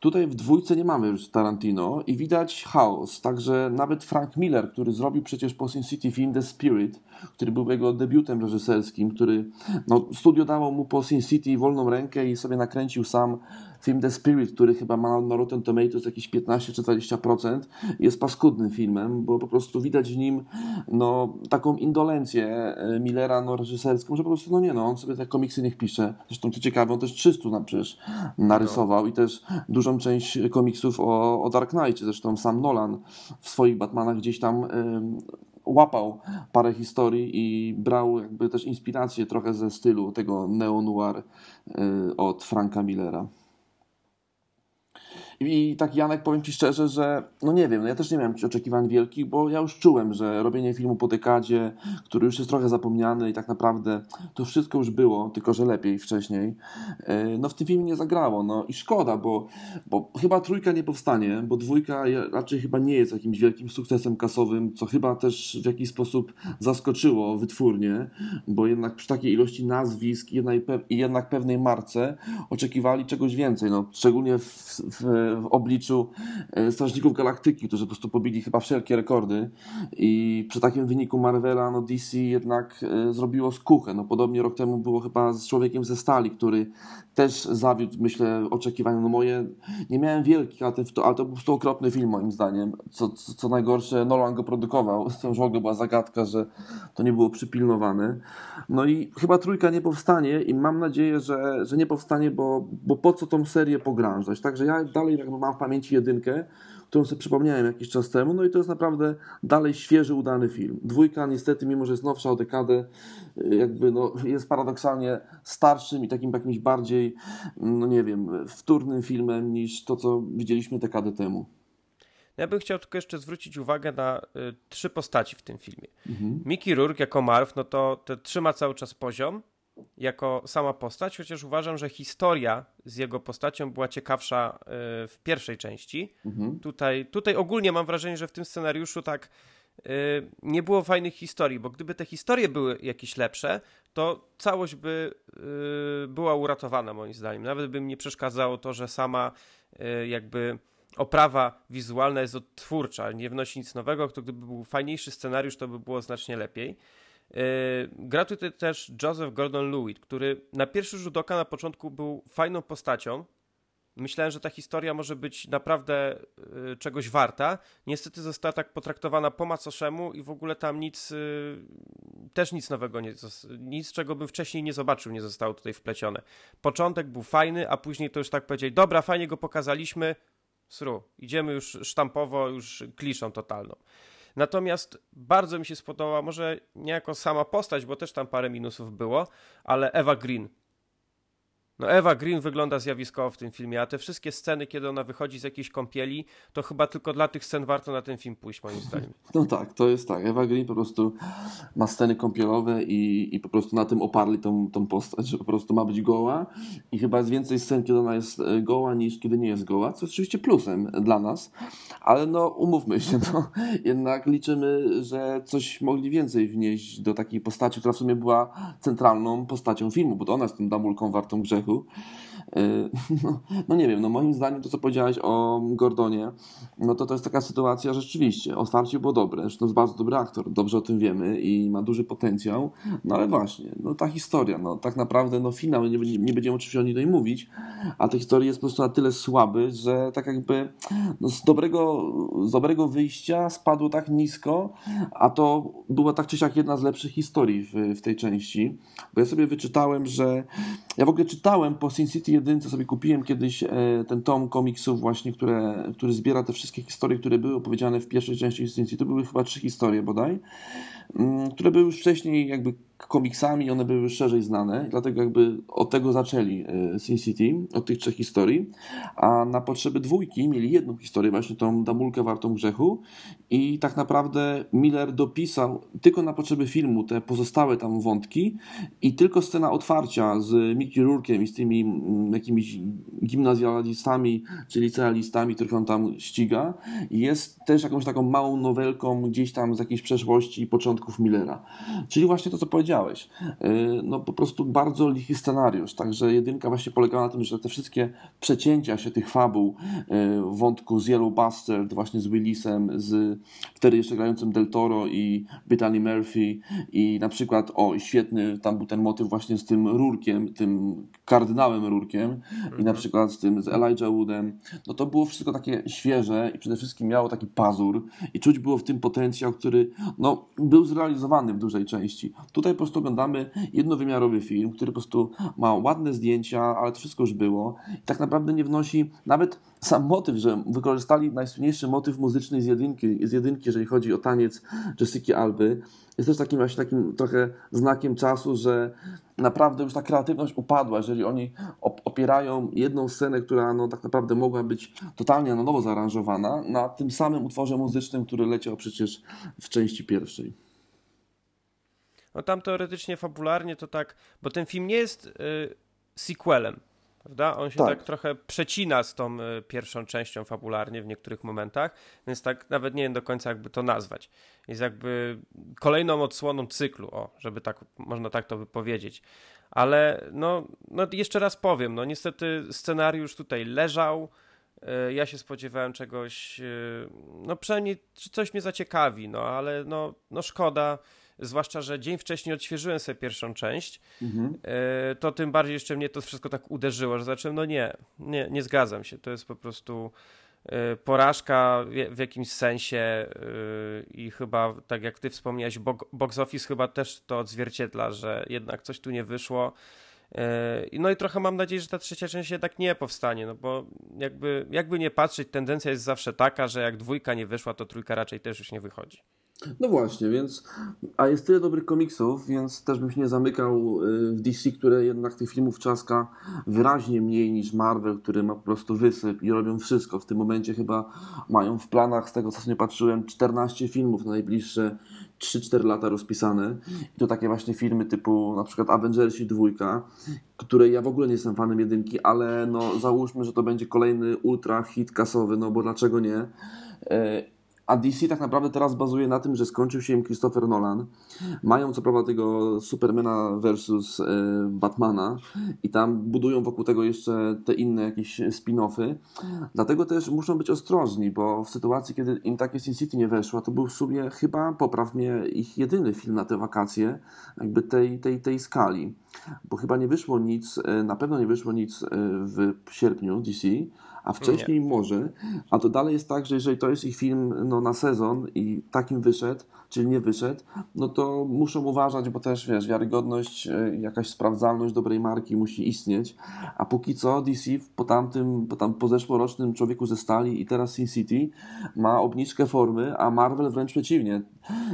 Tutaj w dwójce nie mamy już Tarantino i widać chaos. Także nawet Frank Miller, który zrobił przecież po Sin City film The Spirit, który był jego debiutem reżyserskim, który no, studio dało mu po Sin City wolną rękę i sobie nakręcił sam film The Spirit, który chyba ma na Rotten Tomatoes jakieś 15 czy 20%, jest paskudnym filmem, bo po prostu widać w nim no, taką indolencję e, Millera no, reżyserską, że po prostu no nie no, on sobie te komiksy niech pisze. Zresztą co ciekawe, on też 300 nam przecież narysował i też dużą część komiksów o, o Dark Knight, zresztą sam Nolan w swoich Batmanach gdzieś tam łapał parę historii i brał jakby też inspirację trochę ze stylu tego neo-noir y, od Franka Millera. I tak Janek, powiem Ci szczerze, że no nie wiem, no ja też nie miałem oczekiwań wielkich, bo ja już czułem, że robienie filmu po dekadzie, który już jest trochę zapomniany i tak naprawdę to wszystko już było, tylko że lepiej wcześniej, e, no w tym filmie nie zagrało. No i szkoda, bo, bo chyba trójka nie powstanie, bo dwójka raczej chyba nie jest jakimś wielkim sukcesem kasowym, co chyba też w jakiś sposób zaskoczyło wytwórnie, bo jednak przy takiej ilości nazwisk i jednak pewnej marce oczekiwali czegoś więcej, no szczególnie w, w w obliczu e, Strażników Galaktyki, którzy po prostu pobili chyba wszelkie rekordy i przy takim wyniku Marvela no DC jednak e, zrobiło skuchę. No podobnie rok temu było chyba z Człowiekiem ze Stali, który też zawiódł, myślę, oczekiwania. No moje nie miałem wielkich, ale, ten, ale to był po prostu okropny film moim zdaniem. Co, co, co najgorsze, Nolan go produkował. To już w ogóle była zagadka, że to nie było przypilnowane. No i chyba trójka nie powstanie i mam nadzieję, że, że nie powstanie, bo, bo po co tą serię pogrążać. Także ja dalej jakby mam w pamięci jedynkę, którą sobie przypomniałem jakiś czas temu, no i to jest naprawdę dalej świeży, udany film. Dwójka niestety, mimo że jest nowsza o dekadę, jakby no, jest paradoksalnie starszym i takim jakimś bardziej, no nie wiem, wtórnym filmem niż to, co widzieliśmy dekadę temu. Ja bym chciał tylko jeszcze zwrócić uwagę na y, trzy postaci w tym filmie. Mhm. Mickey Rourke jako Marv, no to te trzyma cały czas poziom, jako sama postać, chociaż uważam, że historia z jego postacią była ciekawsza y, w pierwszej części. Mhm. Tutaj, tutaj ogólnie mam wrażenie, że w tym scenariuszu tak y, nie było fajnych historii, bo gdyby te historie były jakieś lepsze, to całość by y, była uratowana moim zdaniem. Nawet by mi nie przeszkadzało to, że sama jakby oprawa wizualna jest odtwórcza, nie wnosi nic nowego, to gdyby był fajniejszy scenariusz, to by było znacznie lepiej. Yy, gra tutaj też Joseph Gordon-Lewitt, który na pierwszy rzut oka na początku był fajną postacią. Myślałem, że ta historia może być naprawdę yy, czegoś warta. Niestety została tak potraktowana po macoszemu i w ogóle tam nic, yy, też nic nowego, nie, nic czego bym wcześniej nie zobaczył, nie zostało tutaj wplecione. Początek był fajny, a później to już tak powiedzieć, dobra, fajnie go pokazaliśmy, sru, idziemy już sztampowo, już kliszą totalną. Natomiast bardzo mi się spodobała, może nie jako sama postać, bo też tam parę minusów było, ale Eva Green. No Eva Green wygląda zjawiskowo w tym filmie, a te wszystkie sceny, kiedy ona wychodzi z jakiejś kąpieli, to chyba tylko dla tych scen warto na ten film pójść, moim zdaniem. No tak, to jest tak. Ewa Green po prostu ma sceny kąpielowe i, i po prostu na tym oparli tą, tą postać, że po prostu ma być goła i chyba jest więcej scen, kiedy ona jest e, goła, niż kiedy nie jest goła, co jest oczywiście plusem dla nas, ale no umówmy się, no, jednak liczymy, że coś mogli więcej wnieść do takiej postaci, która w sumie była centralną postacią filmu, bo to ona jest tą damulką wartą grzechu, grzechu. No, no, nie wiem, no moim zdaniem to, co powiedziałeś o Gordonie, no to to jest taka sytuacja rzeczywiście. Otwarcie było dobre, zresztą jest bardzo dobry aktor, dobrze o tym wiemy i ma duży potencjał, no ale właśnie, no ta historia, no tak naprawdę, no finał, nie, nie będziemy oczywiście o niej mówić, a ta historia jest po prostu na tyle słaby, że tak jakby no z, dobrego, z dobrego wyjścia spadło tak nisko, a to była tak czy siak jedna z lepszych historii w, w tej części, bo ja sobie wyczytałem, że ja w ogóle czytałem po Sin City jedynce sobie kupiłem kiedyś e, ten tom komiksów właśnie, które, który zbiera te wszystkie historie, które były opowiedziane w pierwszej części Sin City. To były chyba trzy historie bodaj, mm, które były już wcześniej jakby komiksami, one były szerzej znane, dlatego jakby od tego zaczęli e, Sin City, od tych trzech historii, a na potrzeby dwójki mieli jedną historię, właśnie tą Damulkę wartą grzechu i tak naprawdę Miller dopisał tylko na potrzeby filmu te pozostałe tam wątki i tylko scena otwarcia z Mickey Rourke'iem i z tymi mm, jakimiś gimnazjalistami czy licealistami, których on tam ściga, jest też jakąś taką małą nowelką gdzieś tam z jakiejś przeszłości i początków Millera. Czyli właśnie to, co powiedziałem powiedziałeś. Y, no po prostu bardzo lichy scenariusz, także jedynka właśnie polegała na tym, że te wszystkie przecięcia się tych fabuł y, wątku z Yellow Bastard, właśnie z Willisem, z wtedy jeszcze grającym Del Toro i Brittany Murphy i na przykład, o świetny, tam był ten motyw właśnie z tym Rurkiem, tym kardynałem Rurkiem i na mhm. przykład z tym z Elijah Woodem, no to było wszystko takie świeże i przede wszystkim miało taki pazur i czuć było w tym potencjał, który no, był zrealizowany w dużej części. Tutaj prostu oglądamy jednowymiarowy film, który po prostu ma ładne zdjęcia, ale to wszystko już było. I tak naprawdę nie wnosi nawet sam motyw, że wykorzystali najsłynniejszy motyw muzyczny z jedynki, z jedynki jeżeli chodzi o taniec Jessica Alby, jest też takim właśnie takim trochę znakiem czasu, że naprawdę już ta kreatywność upadła, jeżeli oni opierają jedną scenę, która no, tak naprawdę mogła być totalnie na nowo zaaranżowana, na tym samym utworze muzycznym, który leciał przecież w części pierwszej. No tam teoretycznie, fabularnie to tak, bo ten film nie jest y, sequelem, prawda? On się tak. tak. trochę przecina z tą y, pierwszą częścią fabularnie w niektórych momentach, więc tak nawet nie wiem do końca jakby to nazwać. Jest jakby kolejną odsłoną cyklu, o, żeby tak, można tak to wypowiedzieć. Ale no, no jeszcze raz powiem, no niestety scenariusz tutaj leżał, y, ja się spodziewałem czegoś, y, no przynajmniej coś mnie zaciekawi, no ale no, no szkoda, zwłaszcza, że dzień wcześniej odświeżyłem sobie pierwszą część, mhm. E, to tym bardziej jeszcze mnie to wszystko tak uderzyło, że zacząłem, no nie, nie, nie zgadzam się, to jest po prostu e, porażka w jakimś sensie e, i chyba, tak jak ty wspomniałeś, box office chyba też to odzwierciedla, że jednak coś tu nie wyszło. No i trochę mam nadzieję, że ta trzecia część jednak nie powstanie, no bo jakby, jakby nie patrzeć, tendencja jest zawsze taka, że jak dwójka nie wyszła, to trójka raczej też już nie wychodzi. No właśnie, więc. A jest tyle dobrych komiksów, więc też bym się nie zamykał y, w DC, które jednak tych filmów czaska wyraźnie mniej niż Marvel, który ma po prostu wysyp i robią wszystko. W tym momencie chyba mają w planach, z tego co nie patrzyłem, 14 filmów na najbliższe 3-4 lata rozpisane. I to takie właśnie filmy typu na przykład i dwójka, której ja w ogóle nie jestem fanem jedynki, ale no załóżmy, że to będzie kolejny ultra hit kasowy, no bo dlaczego nie? A DC tak naprawdę teraz bazuje na tym, że skończył się im Christopher Nolan. Mają co prawda tego Supermana versus e, Batmana i tam budują wokół tego jeszcze te inne jakieś spin-offy. Dlatego też muszą być ostrożni, bo w sytuacji, kiedy im takie Sin City nie weszło, to był w sumie chyba, poprawnie, ich jedyny film na te wakacje, jakby tej, tej, tej skali. Bo chyba nie wyszło nic, e, na pewno nie wyszło nic e, w sierpniu DC, a wcześniej nie. może. A to dalej jest tak, że jeżeli to jest ich film no, na sezon i takim wyszedł, czyli nie wyszedł, no to muszą uważać, bo też wiesz, wiarygodność, e, jakaś sprawdzalność dobrej marki musi istnieć. A póki co DC po tamtym, po tam po zeszłorocznym Człowieku ze Stali i teraz Sin City ma obniżkę formy, a Marvel wręcz przeciwnie.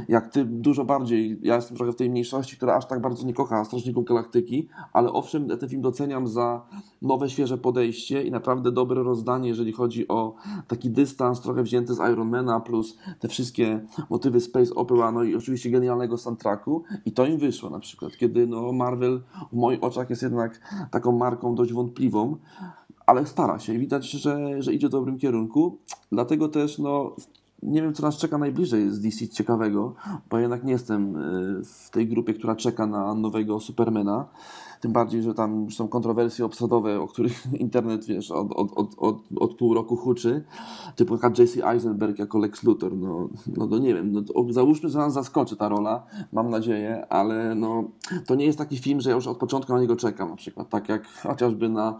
Jak ty dużo bardziej, ja jestem trochę w tej mniejszości, która aż tak bardzo nie kocha Strażników Galaktyki, ale owszem, ten film doceniam za nowe, świeże podejście i naprawdę dobre rozdanie, jeżeli chodzi o taki dystans trochę wzięty z Ironmana, plus te wszystkie motywy Space Opera, no i oczywiście genialnego soundtracku. I to im wyszło na przykład, kiedy no Marvel w moich oczach jest jednak taką marką dość wątpliwą, ale stara się. I widać, że, że idzie w dobrym kierunku, dlatego też no nie wiem, co nas czeka najbliżej z DC ciekawego, bo jednak nie jestem y, w tej grupie, która czeka na nowego Supermana. Tym bardziej, że tam są kontrowersje obsadowe, o których internet, wiesz, od, od, od, od, od pół roku huczy. Typu jaka Jesse Eisenberg jako Lex Luthor. No, no to nie wiem, no to załóżmy, że nas zaskoczy ta rola, mam nadzieję, ale no, to nie jest taki film, że ja już od początku na niego czekam na przykład. Tak jak chociażby na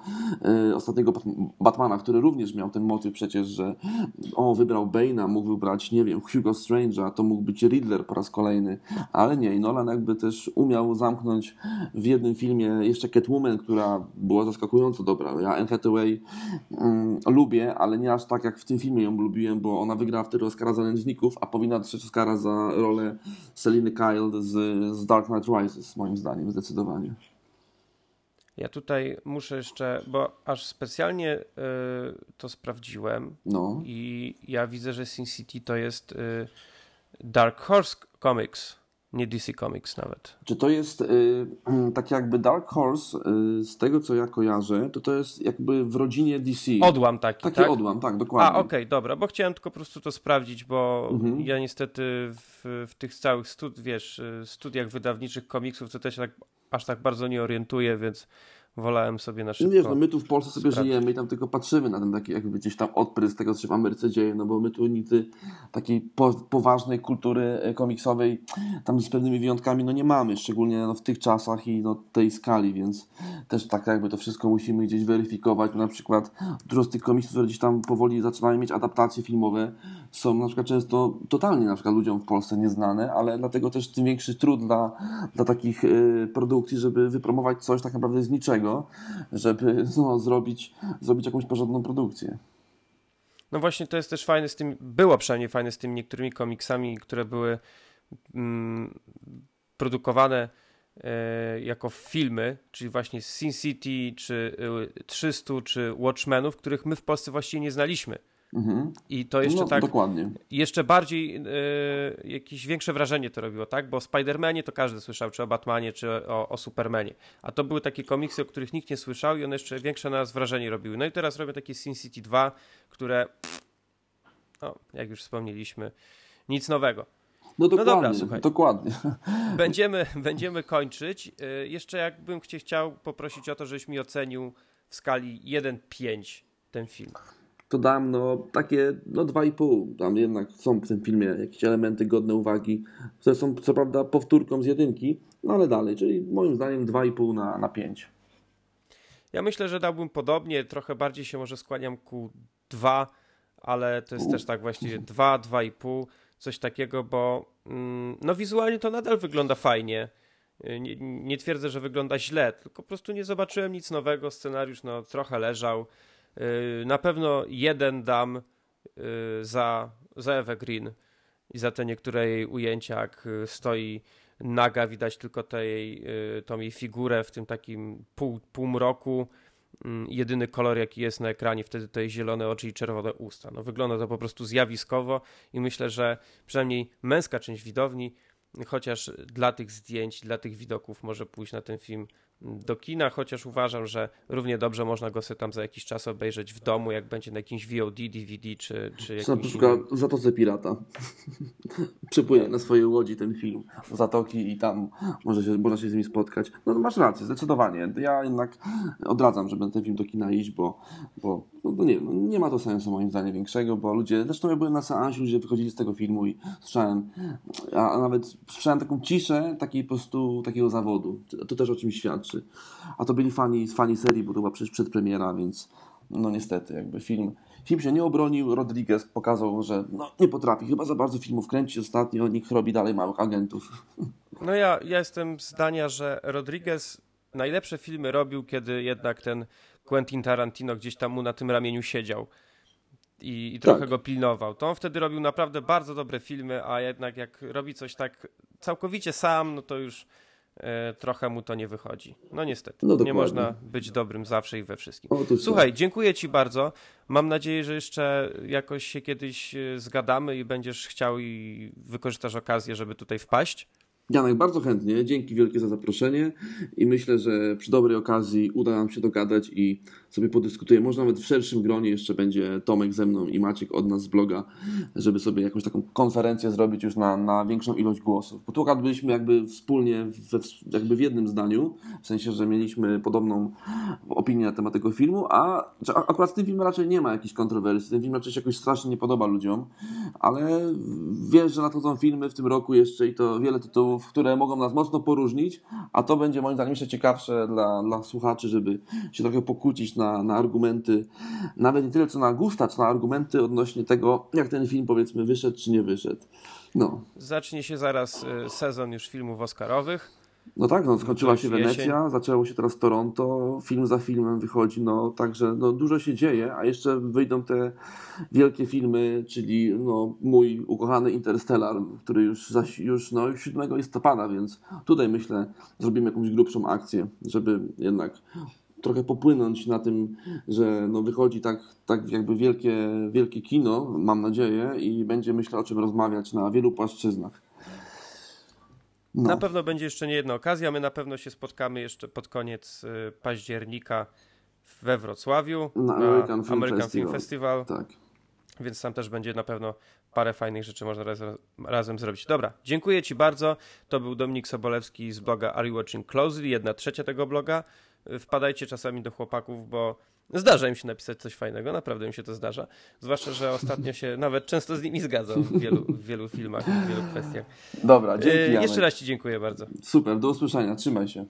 y, ostatniego Batmana, który również miał ten motyw przecież, że o, wybrał Bane'a, mógł wybrać, nie wiem, Hugo Strange'a, to mógł być Riddler po raz kolejny, ale nie, Nolan jakby też umiał zamknąć w jednym filmie jeszcze Catwoman, która była zaskakująco dobra. Ja Anne Hathaway mm, lubię, ale nie aż tak jak w tym filmie ją lubiłem, bo ona wygrała wtedy Oscara za Nędzników, a powinna dostać Oscara za rolę Seliny Kyle z, z Dark Knight Rises, moim zdaniem, zdecydowanie. Ja tutaj muszę jeszcze, bo aż specjalnie y, to sprawdziłem no. i ja widzę, że Sin City to jest y, Dark Horse Comics nie DC Comics nawet. Czy to jest y, tak jakby Dark Horse, y, z tego co ja kojarzę, to to jest jakby w rodzinie DC. Odłam taki, Taki tak? odłam, tak, dokładnie. A, okej, okay, dobra, bo chciałem tylko po prostu to sprawdzić, bo mhm. ja niestety w, w tych całych stud, wiesz, y, studiach wydawniczych komiksów to też tak, aż tak bardzo nie orientuję, więc wolałem sobie na szybko. Wiesz, no my tu w Polsce sobie sprawdzić. żyjemy i tam tylko patrzymy na ten taki jakby gdzieś tam odprysk tego, co się w Ameryce dzieje, no bo my tu nigdy takiej po, poważnej kultury e, komiksowej tam z pewnymi wyjątkami no nie mamy, szczególnie no, w tych czasach i no, tej skali, więc też tak jakby to wszystko musimy gdzieś weryfikować. Na przykład dużo z tych komiksów, które gdzieś tam powoli zaczynają mieć adaptacje filmowe, są na przykład często totalnie na przykład ludziom w Polsce nieznane, ale dlatego też tym większy trud dla, dla takich y, produkcji, żeby wypromować coś tak naprawdę z niczego, żeby no, zrobić, zrobić jakąś porządną produkcję. No właśnie to jest też fajne z tym, było przynajmniej fajne z tymi niektórymi komiksami, które były mm, produkowane e, jako filmy, czyli właśnie Sin City, czy 300, y, czy Watchmenów, których my w Polsce właściwie nie znaliśmy. Mhm. I to jeszcze no, tak. Dokładnie. Jeszcze bardziej e, jakieś większe wrażenie to robiło, tak? Bo o Spider-Manie to każdy słyszał, czy o Batmanie, czy o, o Supermanie. A to były takie komiksy, o których nikt nie słyszał i one jeszcze większe na nas wrażenie robiły. No i teraz robię takie Sin City 2, które. No, jak już wspomnieliśmy, nic nowego. No dokładnie, no dobra, słuchaj. Dokładnie. Będziemy, będziemy kończyć. E, jeszcze jakbym chciał poprosić o to, żebyś mi ocenił w skali 1-5 ten film to dam no takie no 2,5. Tam jednak są w tym filmie jakieś elementy godne uwagi, które są co prawda powtórką z jedynki, no ale dalej, czyli moim zdaniem 2,5 na, na 5. Ja myślę, że dałbym podobnie, trochę bardziej się może skłaniam ku 2, ale to jest U. też tak właściwie 2, 2,5, coś takiego, bo mm, no wizualnie to nadal wygląda fajnie. Nie, nie, twierdzę, że wygląda źle, tylko po prostu nie zobaczyłem nic nowego. Scenariusz no, trochę leżał. Y, na pewno jeden dam y, za, za Ewę Green i za te niektóre jej ujęcia, jak y, stoi naga, widać tylko tej, tą jej figurę w tym takim pół, półmroku. Mm, jedyny kolor, jaki jest na ekranie, wtedy to zielone oczy i czerwone usta. No, wygląda to po prostu zjawiskowo i myślę, że przynajmniej męska część widowni, chociaż dla tych zdjęć, dla tych widoków może pójść na ten film do kina, chociaż uważam, że równie dobrze można go sobie tam za jakiś czas obejrzeć w domu, jak będzie na jakimś VOD, DVD czy, czy jakimś... Na przykład w Zatoce Pirata. Przypłynie na swojej łodzi ten film Zatoki i tam może się, można się z nimi spotkać. No masz rację, zdecydowanie. Ja jednak odradzam, żeby na ten film do kina iść, bo, bo no, no nie, no, nie ma to sensu moim zdaniem większego, bo ludzie, zresztą ja byłem na seansie, ludzie wychodzili z tego filmu i słyszałem, a, a nawet słyszałem taką ciszę takiej po prostu takiego zawodu. To też o czymś świadczy. A to byli fani, fani serii, bo to była przecież przedpremiera, więc no niestety jakby film Film się nie obronił, Rodriguez pokazał, że no, nie potrafi, chyba za bardzo filmów kręci ostatnio, nikt robi dalej małych agentów. No ja, ja jestem zdania, że Rodriguez najlepsze filmy robił, kiedy jednak ten Quentin Tarantino gdzieś tam mu na tym ramieniu siedział i, i trochę tak. go pilnował. To on wtedy robił naprawdę bardzo dobre filmy, a jednak jak robi coś tak całkowicie sam, no to już trochę mu to nie wychodzi. No niestety. No nie można być dobrym zawsze i we wszystkim. Otóż Słuchaj, tak. dziękuję Ci bardzo. Mam nadzieję, że jeszcze jakoś się kiedyś e, zgadamy i będziesz chciał i wykorzystasz okazję, żeby tutaj wpaść. Janek, bardzo chętnie. Dzięki wielkie za zaproszenie i myślę, że przy dobrej okazji uda nam się dogadać i sobie podyskutujemy. Może nawet w szerszym gronie jeszcze będzie Tomek ze mną i Maciek od nas z bloga, żeby sobie jakąś taką konferencję zrobić już na, na większą ilość głosów. Bo tu byliśmy jakby wspólnie, we, jakby w jednym zdaniu, w sensie, że mieliśmy podobną opinię na temat tego filmu, a akurat z tym filmem raczej nie ma jakichś kontrowersji. Ten film raczej się jakoś strasznie nie podoba ludziom, ale wiesz, że nadchodzą filmy w tym roku jeszcze i to wiele tytułów, które mogą nas mocno poróżnić, a to będzie moim zdaniem jeszcze ciekawsze dla, dla słuchaczy, żeby się trochę pokłócić na, na argumenty, nawet nie tyle co na gusta, co na argumenty odnośnie tego, jak ten film powiedzmy wyszedł czy nie wyszedł. No. Zacznie się zaraz y, sezon już filmów oscarowych. No tak, no, skończyła się Wenecja, zaczęło się teraz Toronto, film za filmem wychodzi, no także no, dużo się dzieje, a jeszcze wyjdą te wielkie filmy, czyli no, mój ukochany Interstellar, który już, zaś, już no, 7 listopada, więc tutaj myślę zrobimy jakąś grubszą akcję, żeby jednak trochę popłynąć na tym, że no wychodzi tak, tak jakby wielkie, wielkie kino, mam nadzieję, i będzie myślę o czym rozmawiać na wielu płaszczyznach. No. Na pewno będzie jeszcze nie jedna okazja. My na pewno się spotkamy jeszcze pod koniec y, października we Wrocławiu na American, Film, American Festival. Film Festival. Tak. Więc tam też będzie na pewno parę fajnych rzeczy można razem, razem zrobić. Dobra, dziękuję Ci bardzo. To był Dominik Sobolewski z bloga Are You Watching Closely, jedna trzecia tego bloga. Wpadajcie czasami do chłopaków, bo Zdarza im się napisać coś fajnego, naprawdę mi się to zdarza. Zwłaszcza, że ostatnio się nawet często z nimi zgadzam w wielu, w wielu filmach, w wielu kwestiach. Dobra, dzięki. Janek. Jeszcze raz Ci dziękuję bardzo. Super, do usłyszenia, trzymaj się.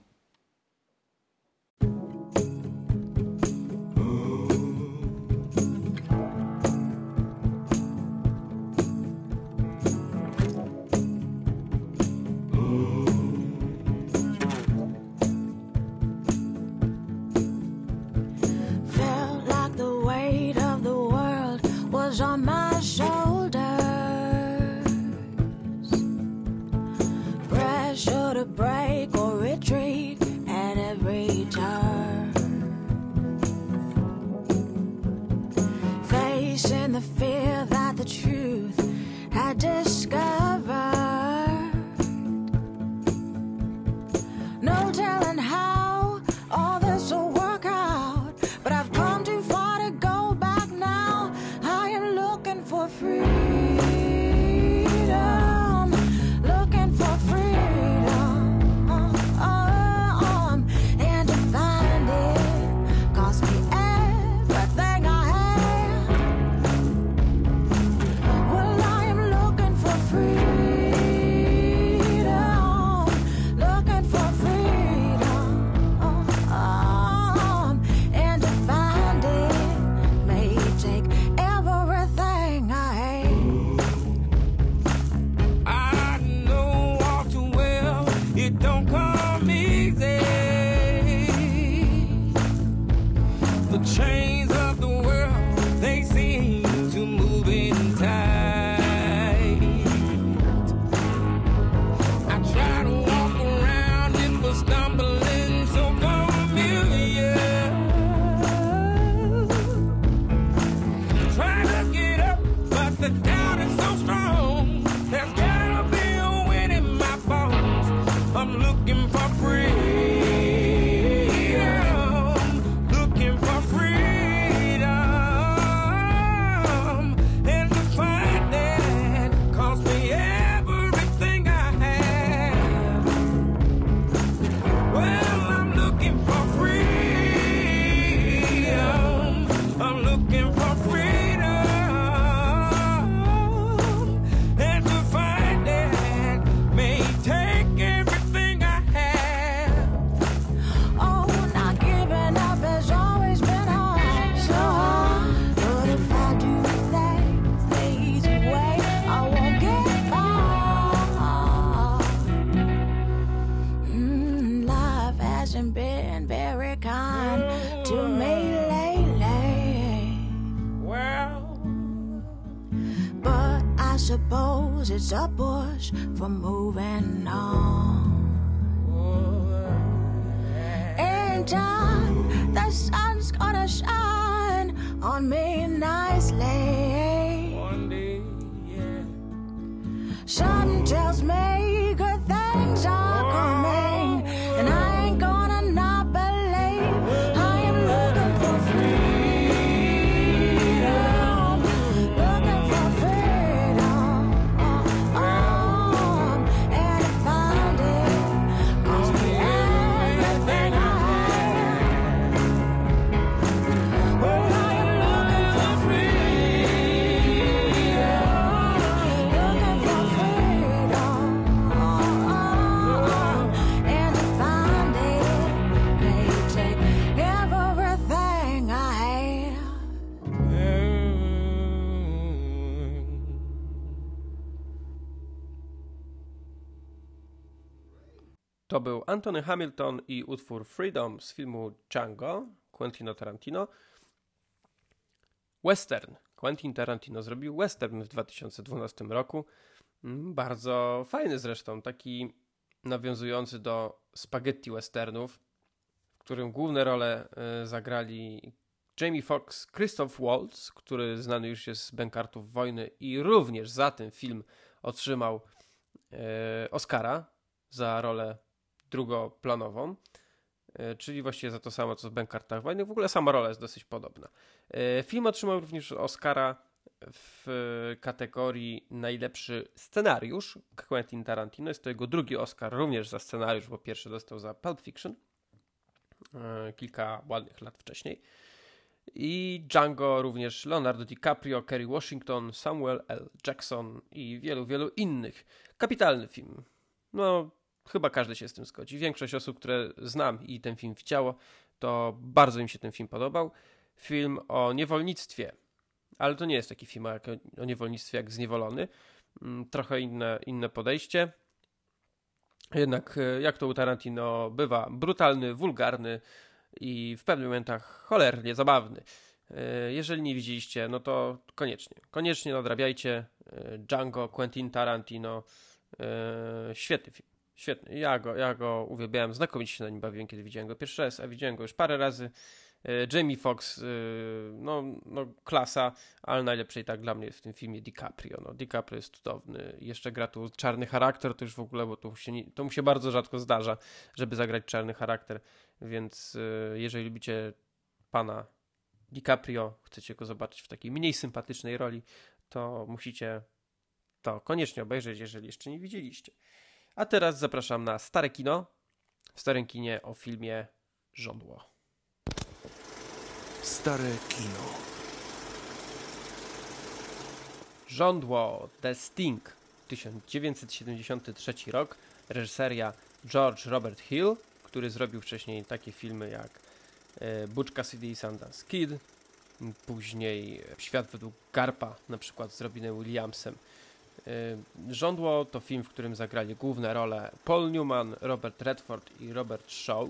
Anthony Hamilton i utwór Freedom z filmu Django Quentin Tarantino. Western. Quentin Tarantino zrobił western w 2012 roku. Mm, bardzo fajny zresztą, taki nawiązujący do spaghetti westernów, w którym główne role y, zagrali Jamie Foxx, Christoph Waltz, który znany już jest z Bękartów Wojny i również za ten film otrzymał y, Oscara za rolę drugoplanową, y, czyli właściwie za to samo co w Bękartach Wojny. W ogóle sama rola jest dosyć podobna. Film otrzymał również Oscara w kategorii najlepszy scenariusz Quentin Tarantino. Jest to jego drugi Oscar, również za scenariusz, bo pierwszy dostał za Pulp Fiction e, kilka ładnych lat wcześniej. I Django również Leonardo DiCaprio, Kerry Washington, Samuel L. Jackson i wielu, wielu innych. Kapitalny film. No, chyba każdy się z tym zgodzi. Większość osób, które znam i ten film widziało, to bardzo im się ten film podobał. Film o niewolnictwie ale to nie jest taki film jak o niewolnictwie jak Zniewolony. Mm, trochę inne, inne podejście. Jednak e, jak to u Tarantino bywa, brutalny, wulgarny i w pewnych momentach cholernie zabawny. E, jeżeli nie widzieliście, no to koniecznie, koniecznie nadrabiajcie e, Django, Quentin Tarantino. Świetny film. Świetny. Ja go, ja go uwielbiałem, znakomicie się na nim bawiłem, kiedy widziałem go pierwszy raz, a widziałem go już parę razy. E, Jamie Foxx, e, no, no klasa, ale najlepszej tak dla mnie w tym filmie DiCaprio. No, DiCaprio jest cudowny. Jeszcze gra tu czarny charakter, to już w ogóle, bo to, się nie, to mu się bardzo rzadko zdarza, żeby zagrać czarny charakter, więc e, jeżeli lubicie pana DiCaprio, chcecie go zobaczyć w takiej mniej sympatycznej roli, to musicie to koniecznie obejrzeć, jeżeli jeszcze nie widzieliście. A teraz zapraszam na Stare Kino. W Starym Kinie o filmie Żądło. Stare kino. Żądło The Sting 1973 rok, reżyseria George Robert Hill, który zrobił wcześniej takie filmy jak e, Butch Cassidy i Sundance Kid, później Świat według Garpa, na przykład z Robinem Williamsem. E, Żądło to film, w którym zagrali główne role Paul Newman, Robert Redford i Robert Shaw.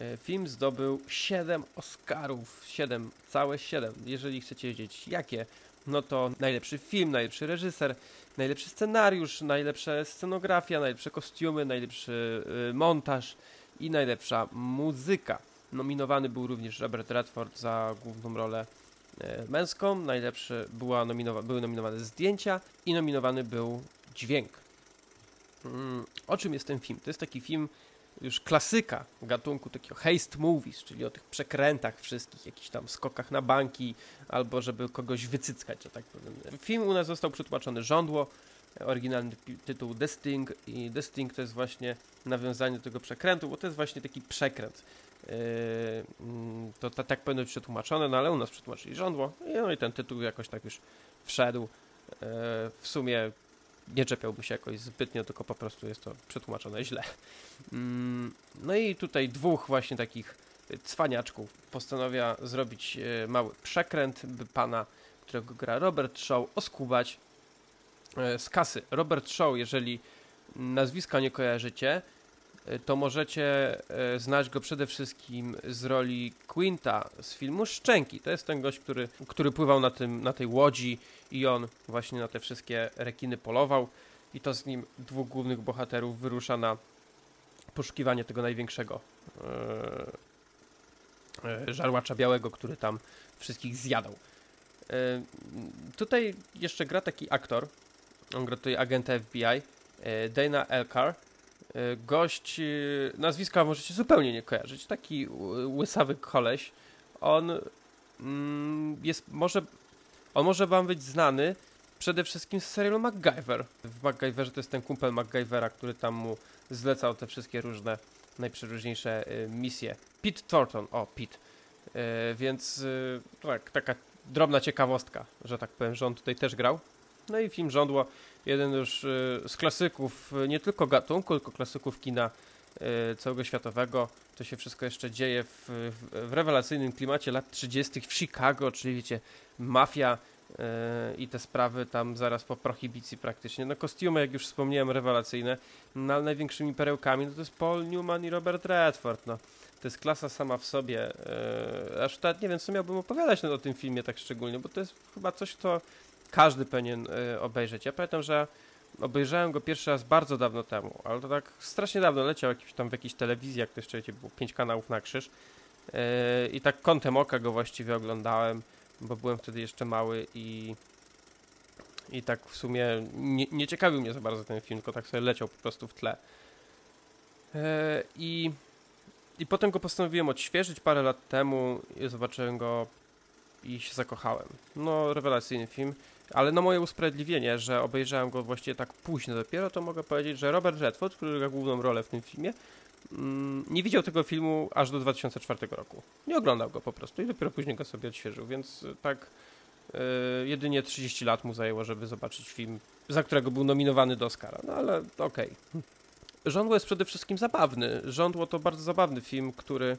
E, film zdobył 7 Oscarów, 7, całe 7. Jeżeli chcecie wiedzieć jakie, no to najlepszy film, najlepszy reżyser, najlepszy scenariusz, najlepsza scenografia, najlepsze kostiumy, najlepszy y, montaż i najlepsza muzyka. Nominowany był również Robert Redford za główną rolę y, męską, najlepszy była nominowa były nominowane zdjęcia i nominowany był dźwięk. Mm, o czym jest ten film? To jest taki film już klasyka gatunku takiego haste movies, czyli o tych przekrętach wszystkich, jakichś tam skokach na banki, albo żeby kogoś wycyckać, że tak powiem. Film u nas został przetłumaczony Żądło, oryginalny tytuł The Sting i The Sting to jest właśnie nawiązanie do tego przekrętu, bo to jest właśnie taki przekręt. Yy, mm, to, to tak powinno być przetłumaczone, no ale u nas przetłumaczyli Żądło, no i ten tytuł jakoś tak już wszedł. Yy, w sumie nie czepiałbym się jakoś zbytnio, tylko po prostu jest to przetłumaczone źle. Mm, no i tutaj dwóch właśnie takich cwaniaczków postanawia zrobić e, mały przekręt, by pana, którego gra Robert Shaw, oskubać z kasy. Robert Shaw, jeżeli nazwiska nie kojarzycie, to możecie znać go przede wszystkim z roli Quinta z filmu Szczęki. To jest ten gość, który, który pływał na, tym, na tej łodzi i on właśnie na te wszystkie rekiny polował i to z nim dwóch głównych bohaterów wyrusza na poszukiwanie tego największego e, e, żarłacza białego, który tam wszystkich zjadał. E, tutaj jeszcze gra taki aktor, on gra tutaj agenta FBI, e, Dana Elkar. E, gość, e, nazwiska możecie zupełnie nie kojarzyć, taki łysawy koleś. On mm, jest może on może wam być znany przede wszystkim z serialu MacGyver. W MacGyverze to jest ten kumpel MacGyvera, który tam mu zlecał te wszystkie różne najprzeróżniejsze y, misje. Pete Thornton, o Pete. Więc tak, taka drobna ciekawostka, że tak powiem, że on tutaj też grał. No i film Żądło, jeden już y, z klasyków y, nie tylko gatunku, tylko klasyków kina y, całego światowego. To się wszystko jeszcze dzieje w, w, w rewelacyjnym klimacie lat 30. w Chicago, czyli wiecie, mafia, i te sprawy tam zaraz po prohibicji praktycznie. No kostiumy, jak już wspomniałem, rewelacyjne, no ale największymi perełkami no to jest Paul Newman i Robert Redford, no. To jest klasa sama w sobie. Aż tak nie wiem, co miałbym opowiadać o tym filmie tak szczególnie, bo to jest chyba coś, co każdy powinien obejrzeć. Ja pamiętam, że obejrzałem go pierwszy raz bardzo dawno temu, ale to tak strasznie dawno leciał jakiś, tam w jakiejś telewizji, jak to jeszcze było pięć kanałów na krzyż. Yy, I tak kątem oka go właściwie oglądałem, bo byłem wtedy jeszcze mały i i tak w sumie nie, nie ciekawił mnie za bardzo ten film, tylko tak sobie leciał po prostu w tle. Yy, I, I potem go postanowiłem odświeżyć parę lat temu zobaczyłem go i się zakochałem. No, rewelacyjny film. Ale na moje usprawiedliwienie, że obejrzałem go właściwie tak późno dopiero, to mogę powiedzieć, że Robert Redford, który gra główną rolę w tym filmie, mm, nie widział tego filmu aż do 2004 roku. Nie oglądał go po prostu i dopiero później go sobie odświeżył, więc y, tak yy, jedynie 30 lat mu zajęło, żeby zobaczyć film, za którego był nominowany do Oscara. No ale okej. Okay. Żądło jest przede wszystkim zabawny. Żądło to bardzo zabawny film, który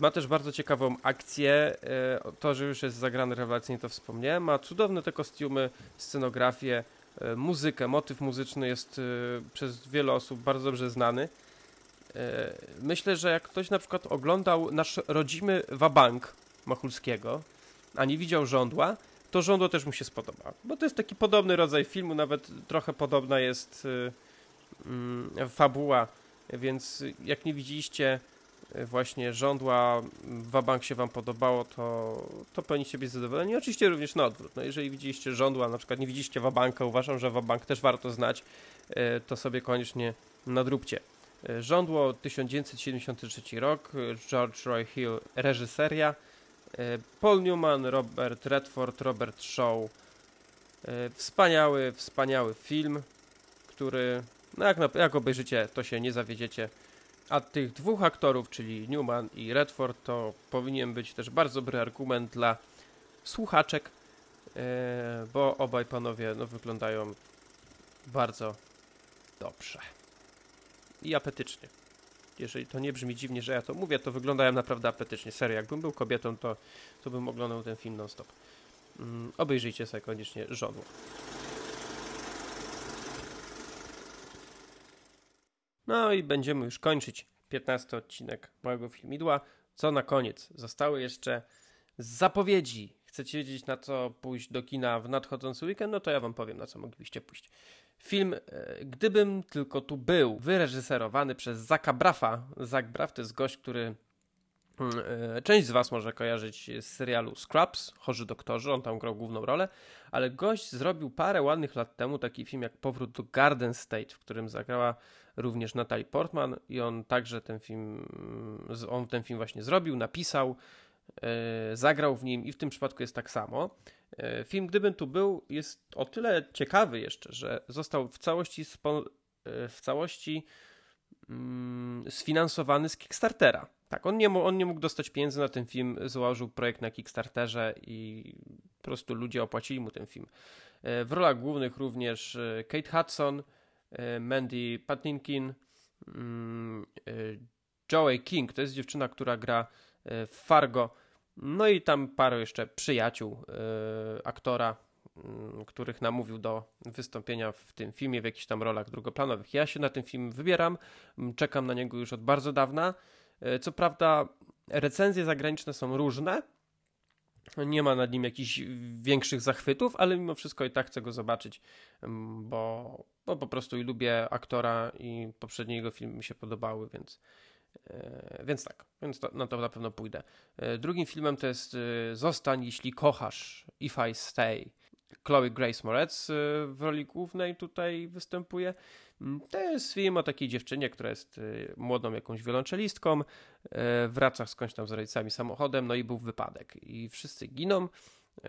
ma też bardzo ciekawą akcję. E, to, że już jest zagrany rewelacyjnie, to wspomniałem. Ma cudowne te kostiumy, scenografię, e, muzykę. Motyw muzyczny jest przez wiele osób bardzo dobrze znany. Myślę, że jak ktoś na przykład oglądał nasz rodzimy Wabank Machulskiego, a nie widział Żądła, to Żądło też mu się spodoba. Bo to jest taki podobny rodzaj filmu, nawet trochę podobna jest mm, fabuła, więc jak nie widzieliście właśnie żądła Wabank się Wam podobało, to, to powinniście być zadowoleni. Oczywiście również na odwrót. No jeżeli widzieliście żądła, na przykład nie widzieliście Wabanka, uważam, że Wabank też warto znać, e, to sobie koniecznie nadróbcie. E, żądło 1973 rok, George Roy Hill reżyseria, e, Paul Newman, Robert Redford, Robert Shaw. Wspaniały, wspaniały film, który, no jak, jak obejrzycie, to się nie zawiedziecie. A tych dwóch aktorów, czyli Newman i Redford, to powinien być też bardzo dobry argument dla słuchaczek, e, bo obaj panowie no, wyglądają bardzo dobrze i apetycznie. Jeżeli to nie brzmi dziwnie, że ja to mówię, to wyglądają naprawdę apetycznie. Serio, jakbym był kobietą, to, to bym oglądał ten film non-stop. Mm, obejrzyjcie sobie koniecznie żonę. No i będziemy już kończyć 15 odcinek mojego filmidła. Co na koniec? Zostały jeszcze zapowiedzi. Chcecie wiedzieć na co pójść do kina w nadchodzący weekend? No to ja wam powiem na co moglibyście pójść. Film e, Gdybym tylko tu był, wyreżyserowany przez Zaka Brafa. Zak Braf to jest gość, który Część z Was może kojarzyć z serialu Scrubs, Chorzy Doktorzy, on tam grał główną rolę, ale gość zrobił parę ładnych lat temu taki film jak Powrót do Garden State, w którym zagrała również Natalie Portman i on także ten film, on ten film właśnie zrobił, napisał, e, zagrał w nim i w tym przypadku jest tak samo. E, film Gdybym tu był jest o tyle ciekawy jeszcze, że został w całości, e, w całości mm, sfinansowany z Kickstartera. Tak, on nie, on nie mógł dostać pieniędzy na ten film, założył projekt na Kickstarterze i po prostu ludzie opłacili mu ten film. W rolach głównych również Kate Hudson, E, Mandy Patinkin, mm, e, Joey King, to jest dziewczyna, która gra e, w Fargo, no i tam parę jeszcze przyjaciół aktora, mm, których namówił do wystąpienia w tym filmie w jakichś tam rolach drugoplanowych. Ja się na ten film wybieram, czekam na niego już od bardzo dawna. Co prawda recenzje zagraniczne są różne, nie ma nad nim jakichś większych zachwytów, ale mimo wszystko i tak chcę go zobaczyć, bo, bo po prostu i lubię aktora i poprzednie jego filmy mi się podobały, więc, e, więc tak, więc to, no to na pewno pójdę. E, drugim filmem to jest e, Zostań, jeśli kochasz, If I Stay. Chloe Grace Moretz w roli głównej tutaj występuje. Mm, to jest film o takiej dziewczynie, która jest y, młodą jakąś wiolonczelistką, y, wraca skądś tam z rodzicami samochodem, no i był wypadek i wszyscy giną. Y,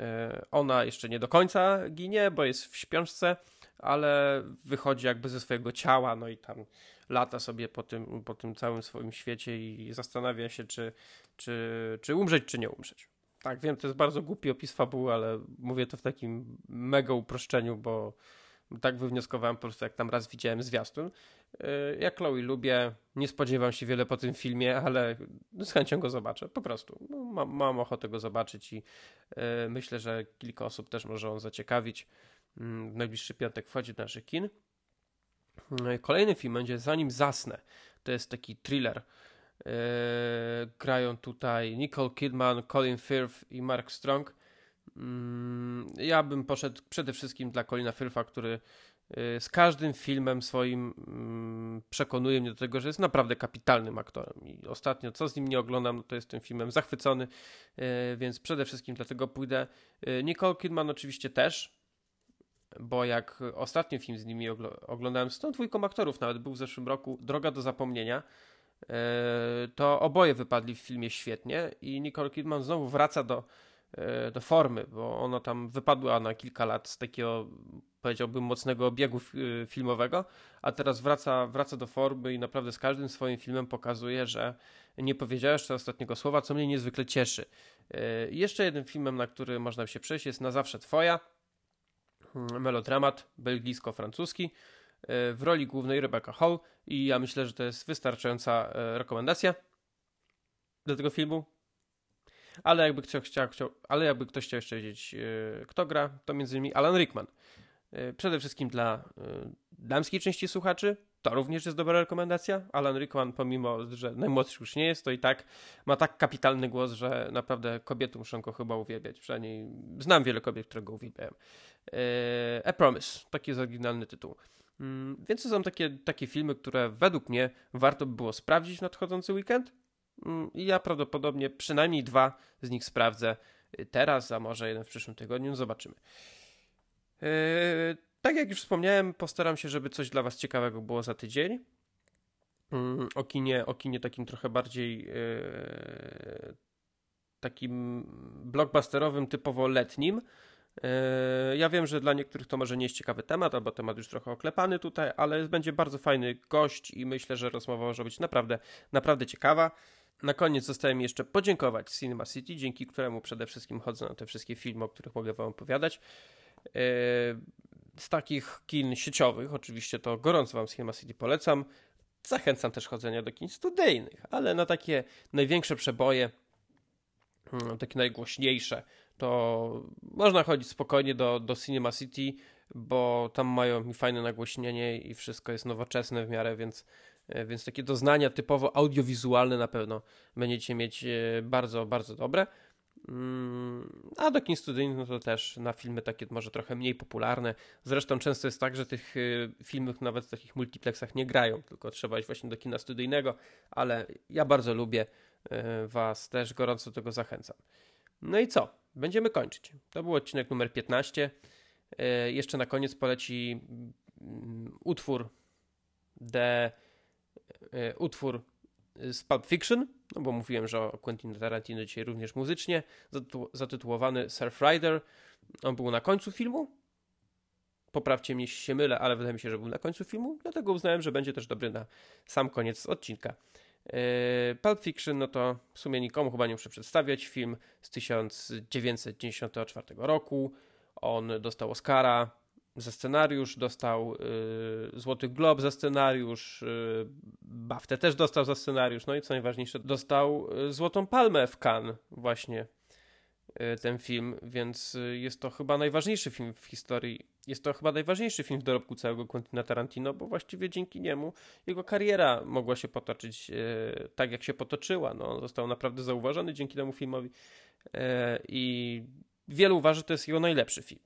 ona jeszcze nie do końca ginie, bo jest w śpiączce, ale wychodzi jakby ze swojego ciała, no i tam lata sobie po tym, po tym całym swoim świecie i zastanawia się, czy, czy, czy umrzeć, czy nie umrzeć. Tak, wiem, to jest bardzo głupi opis fabuły, ale mówię to w takim mega uproszczeniu, bo Tak wywnioskowałem po prostu, jak tam raz widziałem zwiastun. Ja Chloe lubię, nie spodziewam się wiele po tym filmie, ale z chęcią go zobaczę, po prostu. No, mam, mam ochotę go zobaczyć i myślę, że kilka osób też może on zaciekawić. Mm, w najbliższy piątek wchodzi do naszych kin. Kolejny film będzie Zanim zasnę. To jest taki thriller. Grają tutaj Nicole Kidman, Colin Firth i Mark Strong. Mm, ja bym poszedł przede wszystkim dla Colina Firtha, który y, z każdym filmem swoim mm, przekonuje mnie do tego, że jest naprawdę kapitalnym aktorem. I ostatnio, co z nim nie oglądam, no to jest tym filmem zachwycony, y, więc przede wszystkim dlatego pójdę. Y, Nicole Kidman oczywiście też, bo jak ostatni film z nimi oglądałem z tą dwójką aktorów, nawet był w zeszłym roku, Droga do zapomnienia, to oboje wypadli w filmie świetnie i Nicole Kidman znowu wraca do E, do formy, bo ona tam wypadła na kilka lat z takiego, powiedziałbym, mocnego obiegu e, filmowego, a teraz wraca, wraca do formy i naprawdę z każdym swoim filmem pokazuje, że nie powiedziała jeszcze ostatniego słowa, co mnie niezwykle cieszy. E, jeszcze jednym filmem, na który można się przejść, jest Na zawsze Twoja, hmm, melodramat belgijsko-francuski. W roli głównej Rebecca Hall i ja myślę, że to jest wystarczająca rekomendacja do tego filmu. Ale jakby ktoś chciał, chciał, ale jakby ktoś chciał jeszcze wiedzieć, yy, kto gra, to między innymi Alan Rickman. Przede wszystkim dla damskiej części słuchaczy, to również jest dobra rekomendacja. Alan Rickman, pomimo, że najmłodszy już nie jest, to i tak ma tak kapitalny głos, że naprawdę kobiety muszą go chyba uwielbiać. Przynajmniej znam wiele kobiet, które go uwielbiają. A Promise, taki jest oryginalny tytuł. Mm, więc to są takie, takie filmy, które według mnie warto by było sprawdzić w nadchodzący weekend. Mm, I ja prawdopodobnie przynajmniej dwa z nich sprawdzę teraz, a może jeden w przyszłym tygodniu. Zobaczymy. Yy, tak jak już wspomniałem, postaram się, żeby coś dla Was ciekawego było za tydzień. Yy, o, kinie, o kinie takim trochę bardziej yy, takim blockbusterowym, typowo letnim. Yy, ja wiem, że dla niektórych to może nie jest ciekawy temat, albo temat już trochę oklepany tutaj, ale będzie bardzo fajny gość i myślę, że rozmowa może być naprawdę, naprawdę ciekawa. Na koniec zostałem mi jeszcze podziękować Cinema City, dzięki któremu przede wszystkim chodzę na te wszystkie filmy, o których mogę Wam opowiadać. E, z takich kin sieciowych, oczywiście to gorąco Wam Cinema City polecam. Zachęcam też chodzenia do kin studyjnych, ale na takie największe przeboje, mm, takie najgłośniejsze, to można chodzić spokojnie do, do Cinema City, bo tam mają mi fajne nagłośnienie i wszystko jest nowoczesne w miarę, więc E, więc takie doznania typowo audiowizualne na pewno będziecie mieć e, bardzo, bardzo dobre. Mm, a do kin studyjnych no to też na filmy takie może trochę mniej popularne. Zresztą często jest tak, że tych e, filmów nawet w takich multiplexach nie grają, tylko trzeba iść właśnie do kina studyjnego, ale ja bardzo lubię Was też gorąco do tego zachęcam. No i co? Będziemy kończyć. To był odcinek numer 15. Jeszcze na koniec poleci mm, utwór The E, utwór z Pulp Fiction, no bo mówiłem, że o Quentin Tarantino dzisiaj również muzycznie, zatytułowany Surf Rider. On był na końcu filmu. Poprawcie mnie, jeśli się mylę, ale wydaje mi się, że był na końcu filmu, dlatego uznałem, że będzie też dobry na sam koniec odcinka. E, Pulp Fiction, no to w sumie nikomu chyba nie muszę przedstawiać. Film z 1994 roku. On dostał Oscara za scenariusz, dostał y, Złoty Glob za scenariusz, y, BAFTę też dostał za scenariusz, no i co najważniejsze, dostał Złotą Palmę w Cannes właśnie ten film, więc jest to chyba najważniejszy film w historii, jest to chyba najważniejszy film w dorobku całego Quentina Tarantino, bo właściwie dzięki niemu jego kariera mogła się potoczyć y, tak, jak się potoczyła, no, został naprawdę zauważony dzięki temu filmowi i wielu uważa, że to jest jego najlepszy film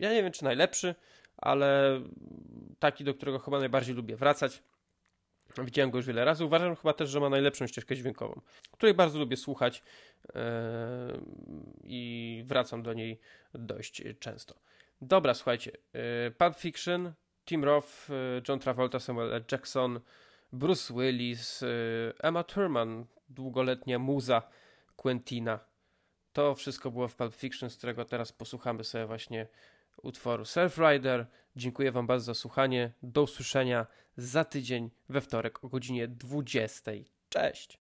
ja nie wiem czy najlepszy, ale taki, do którego chyba najbardziej lubię wracać. Widziałem go już wiele razy. Uważam chyba też, że ma najlepszą ścieżkę dźwiękową, której bardzo lubię słuchać yy, i wracam do niej dość często. Dobra, słuchajcie. Yy, Pulp Fiction, Tim Roth, yy, John Travolta, Samuel L. Jackson, Bruce Willis, Emma Thurman, długoletnia muza Quentina. To wszystko było w Pulp Fiction, z którego teraz posłuchamy sobie właśnie utworu Surf Rider. Dziękuję Wam bardzo za słuchanie. Do usłyszenia za tydzień we wtorek o godzinie 20. Cześć!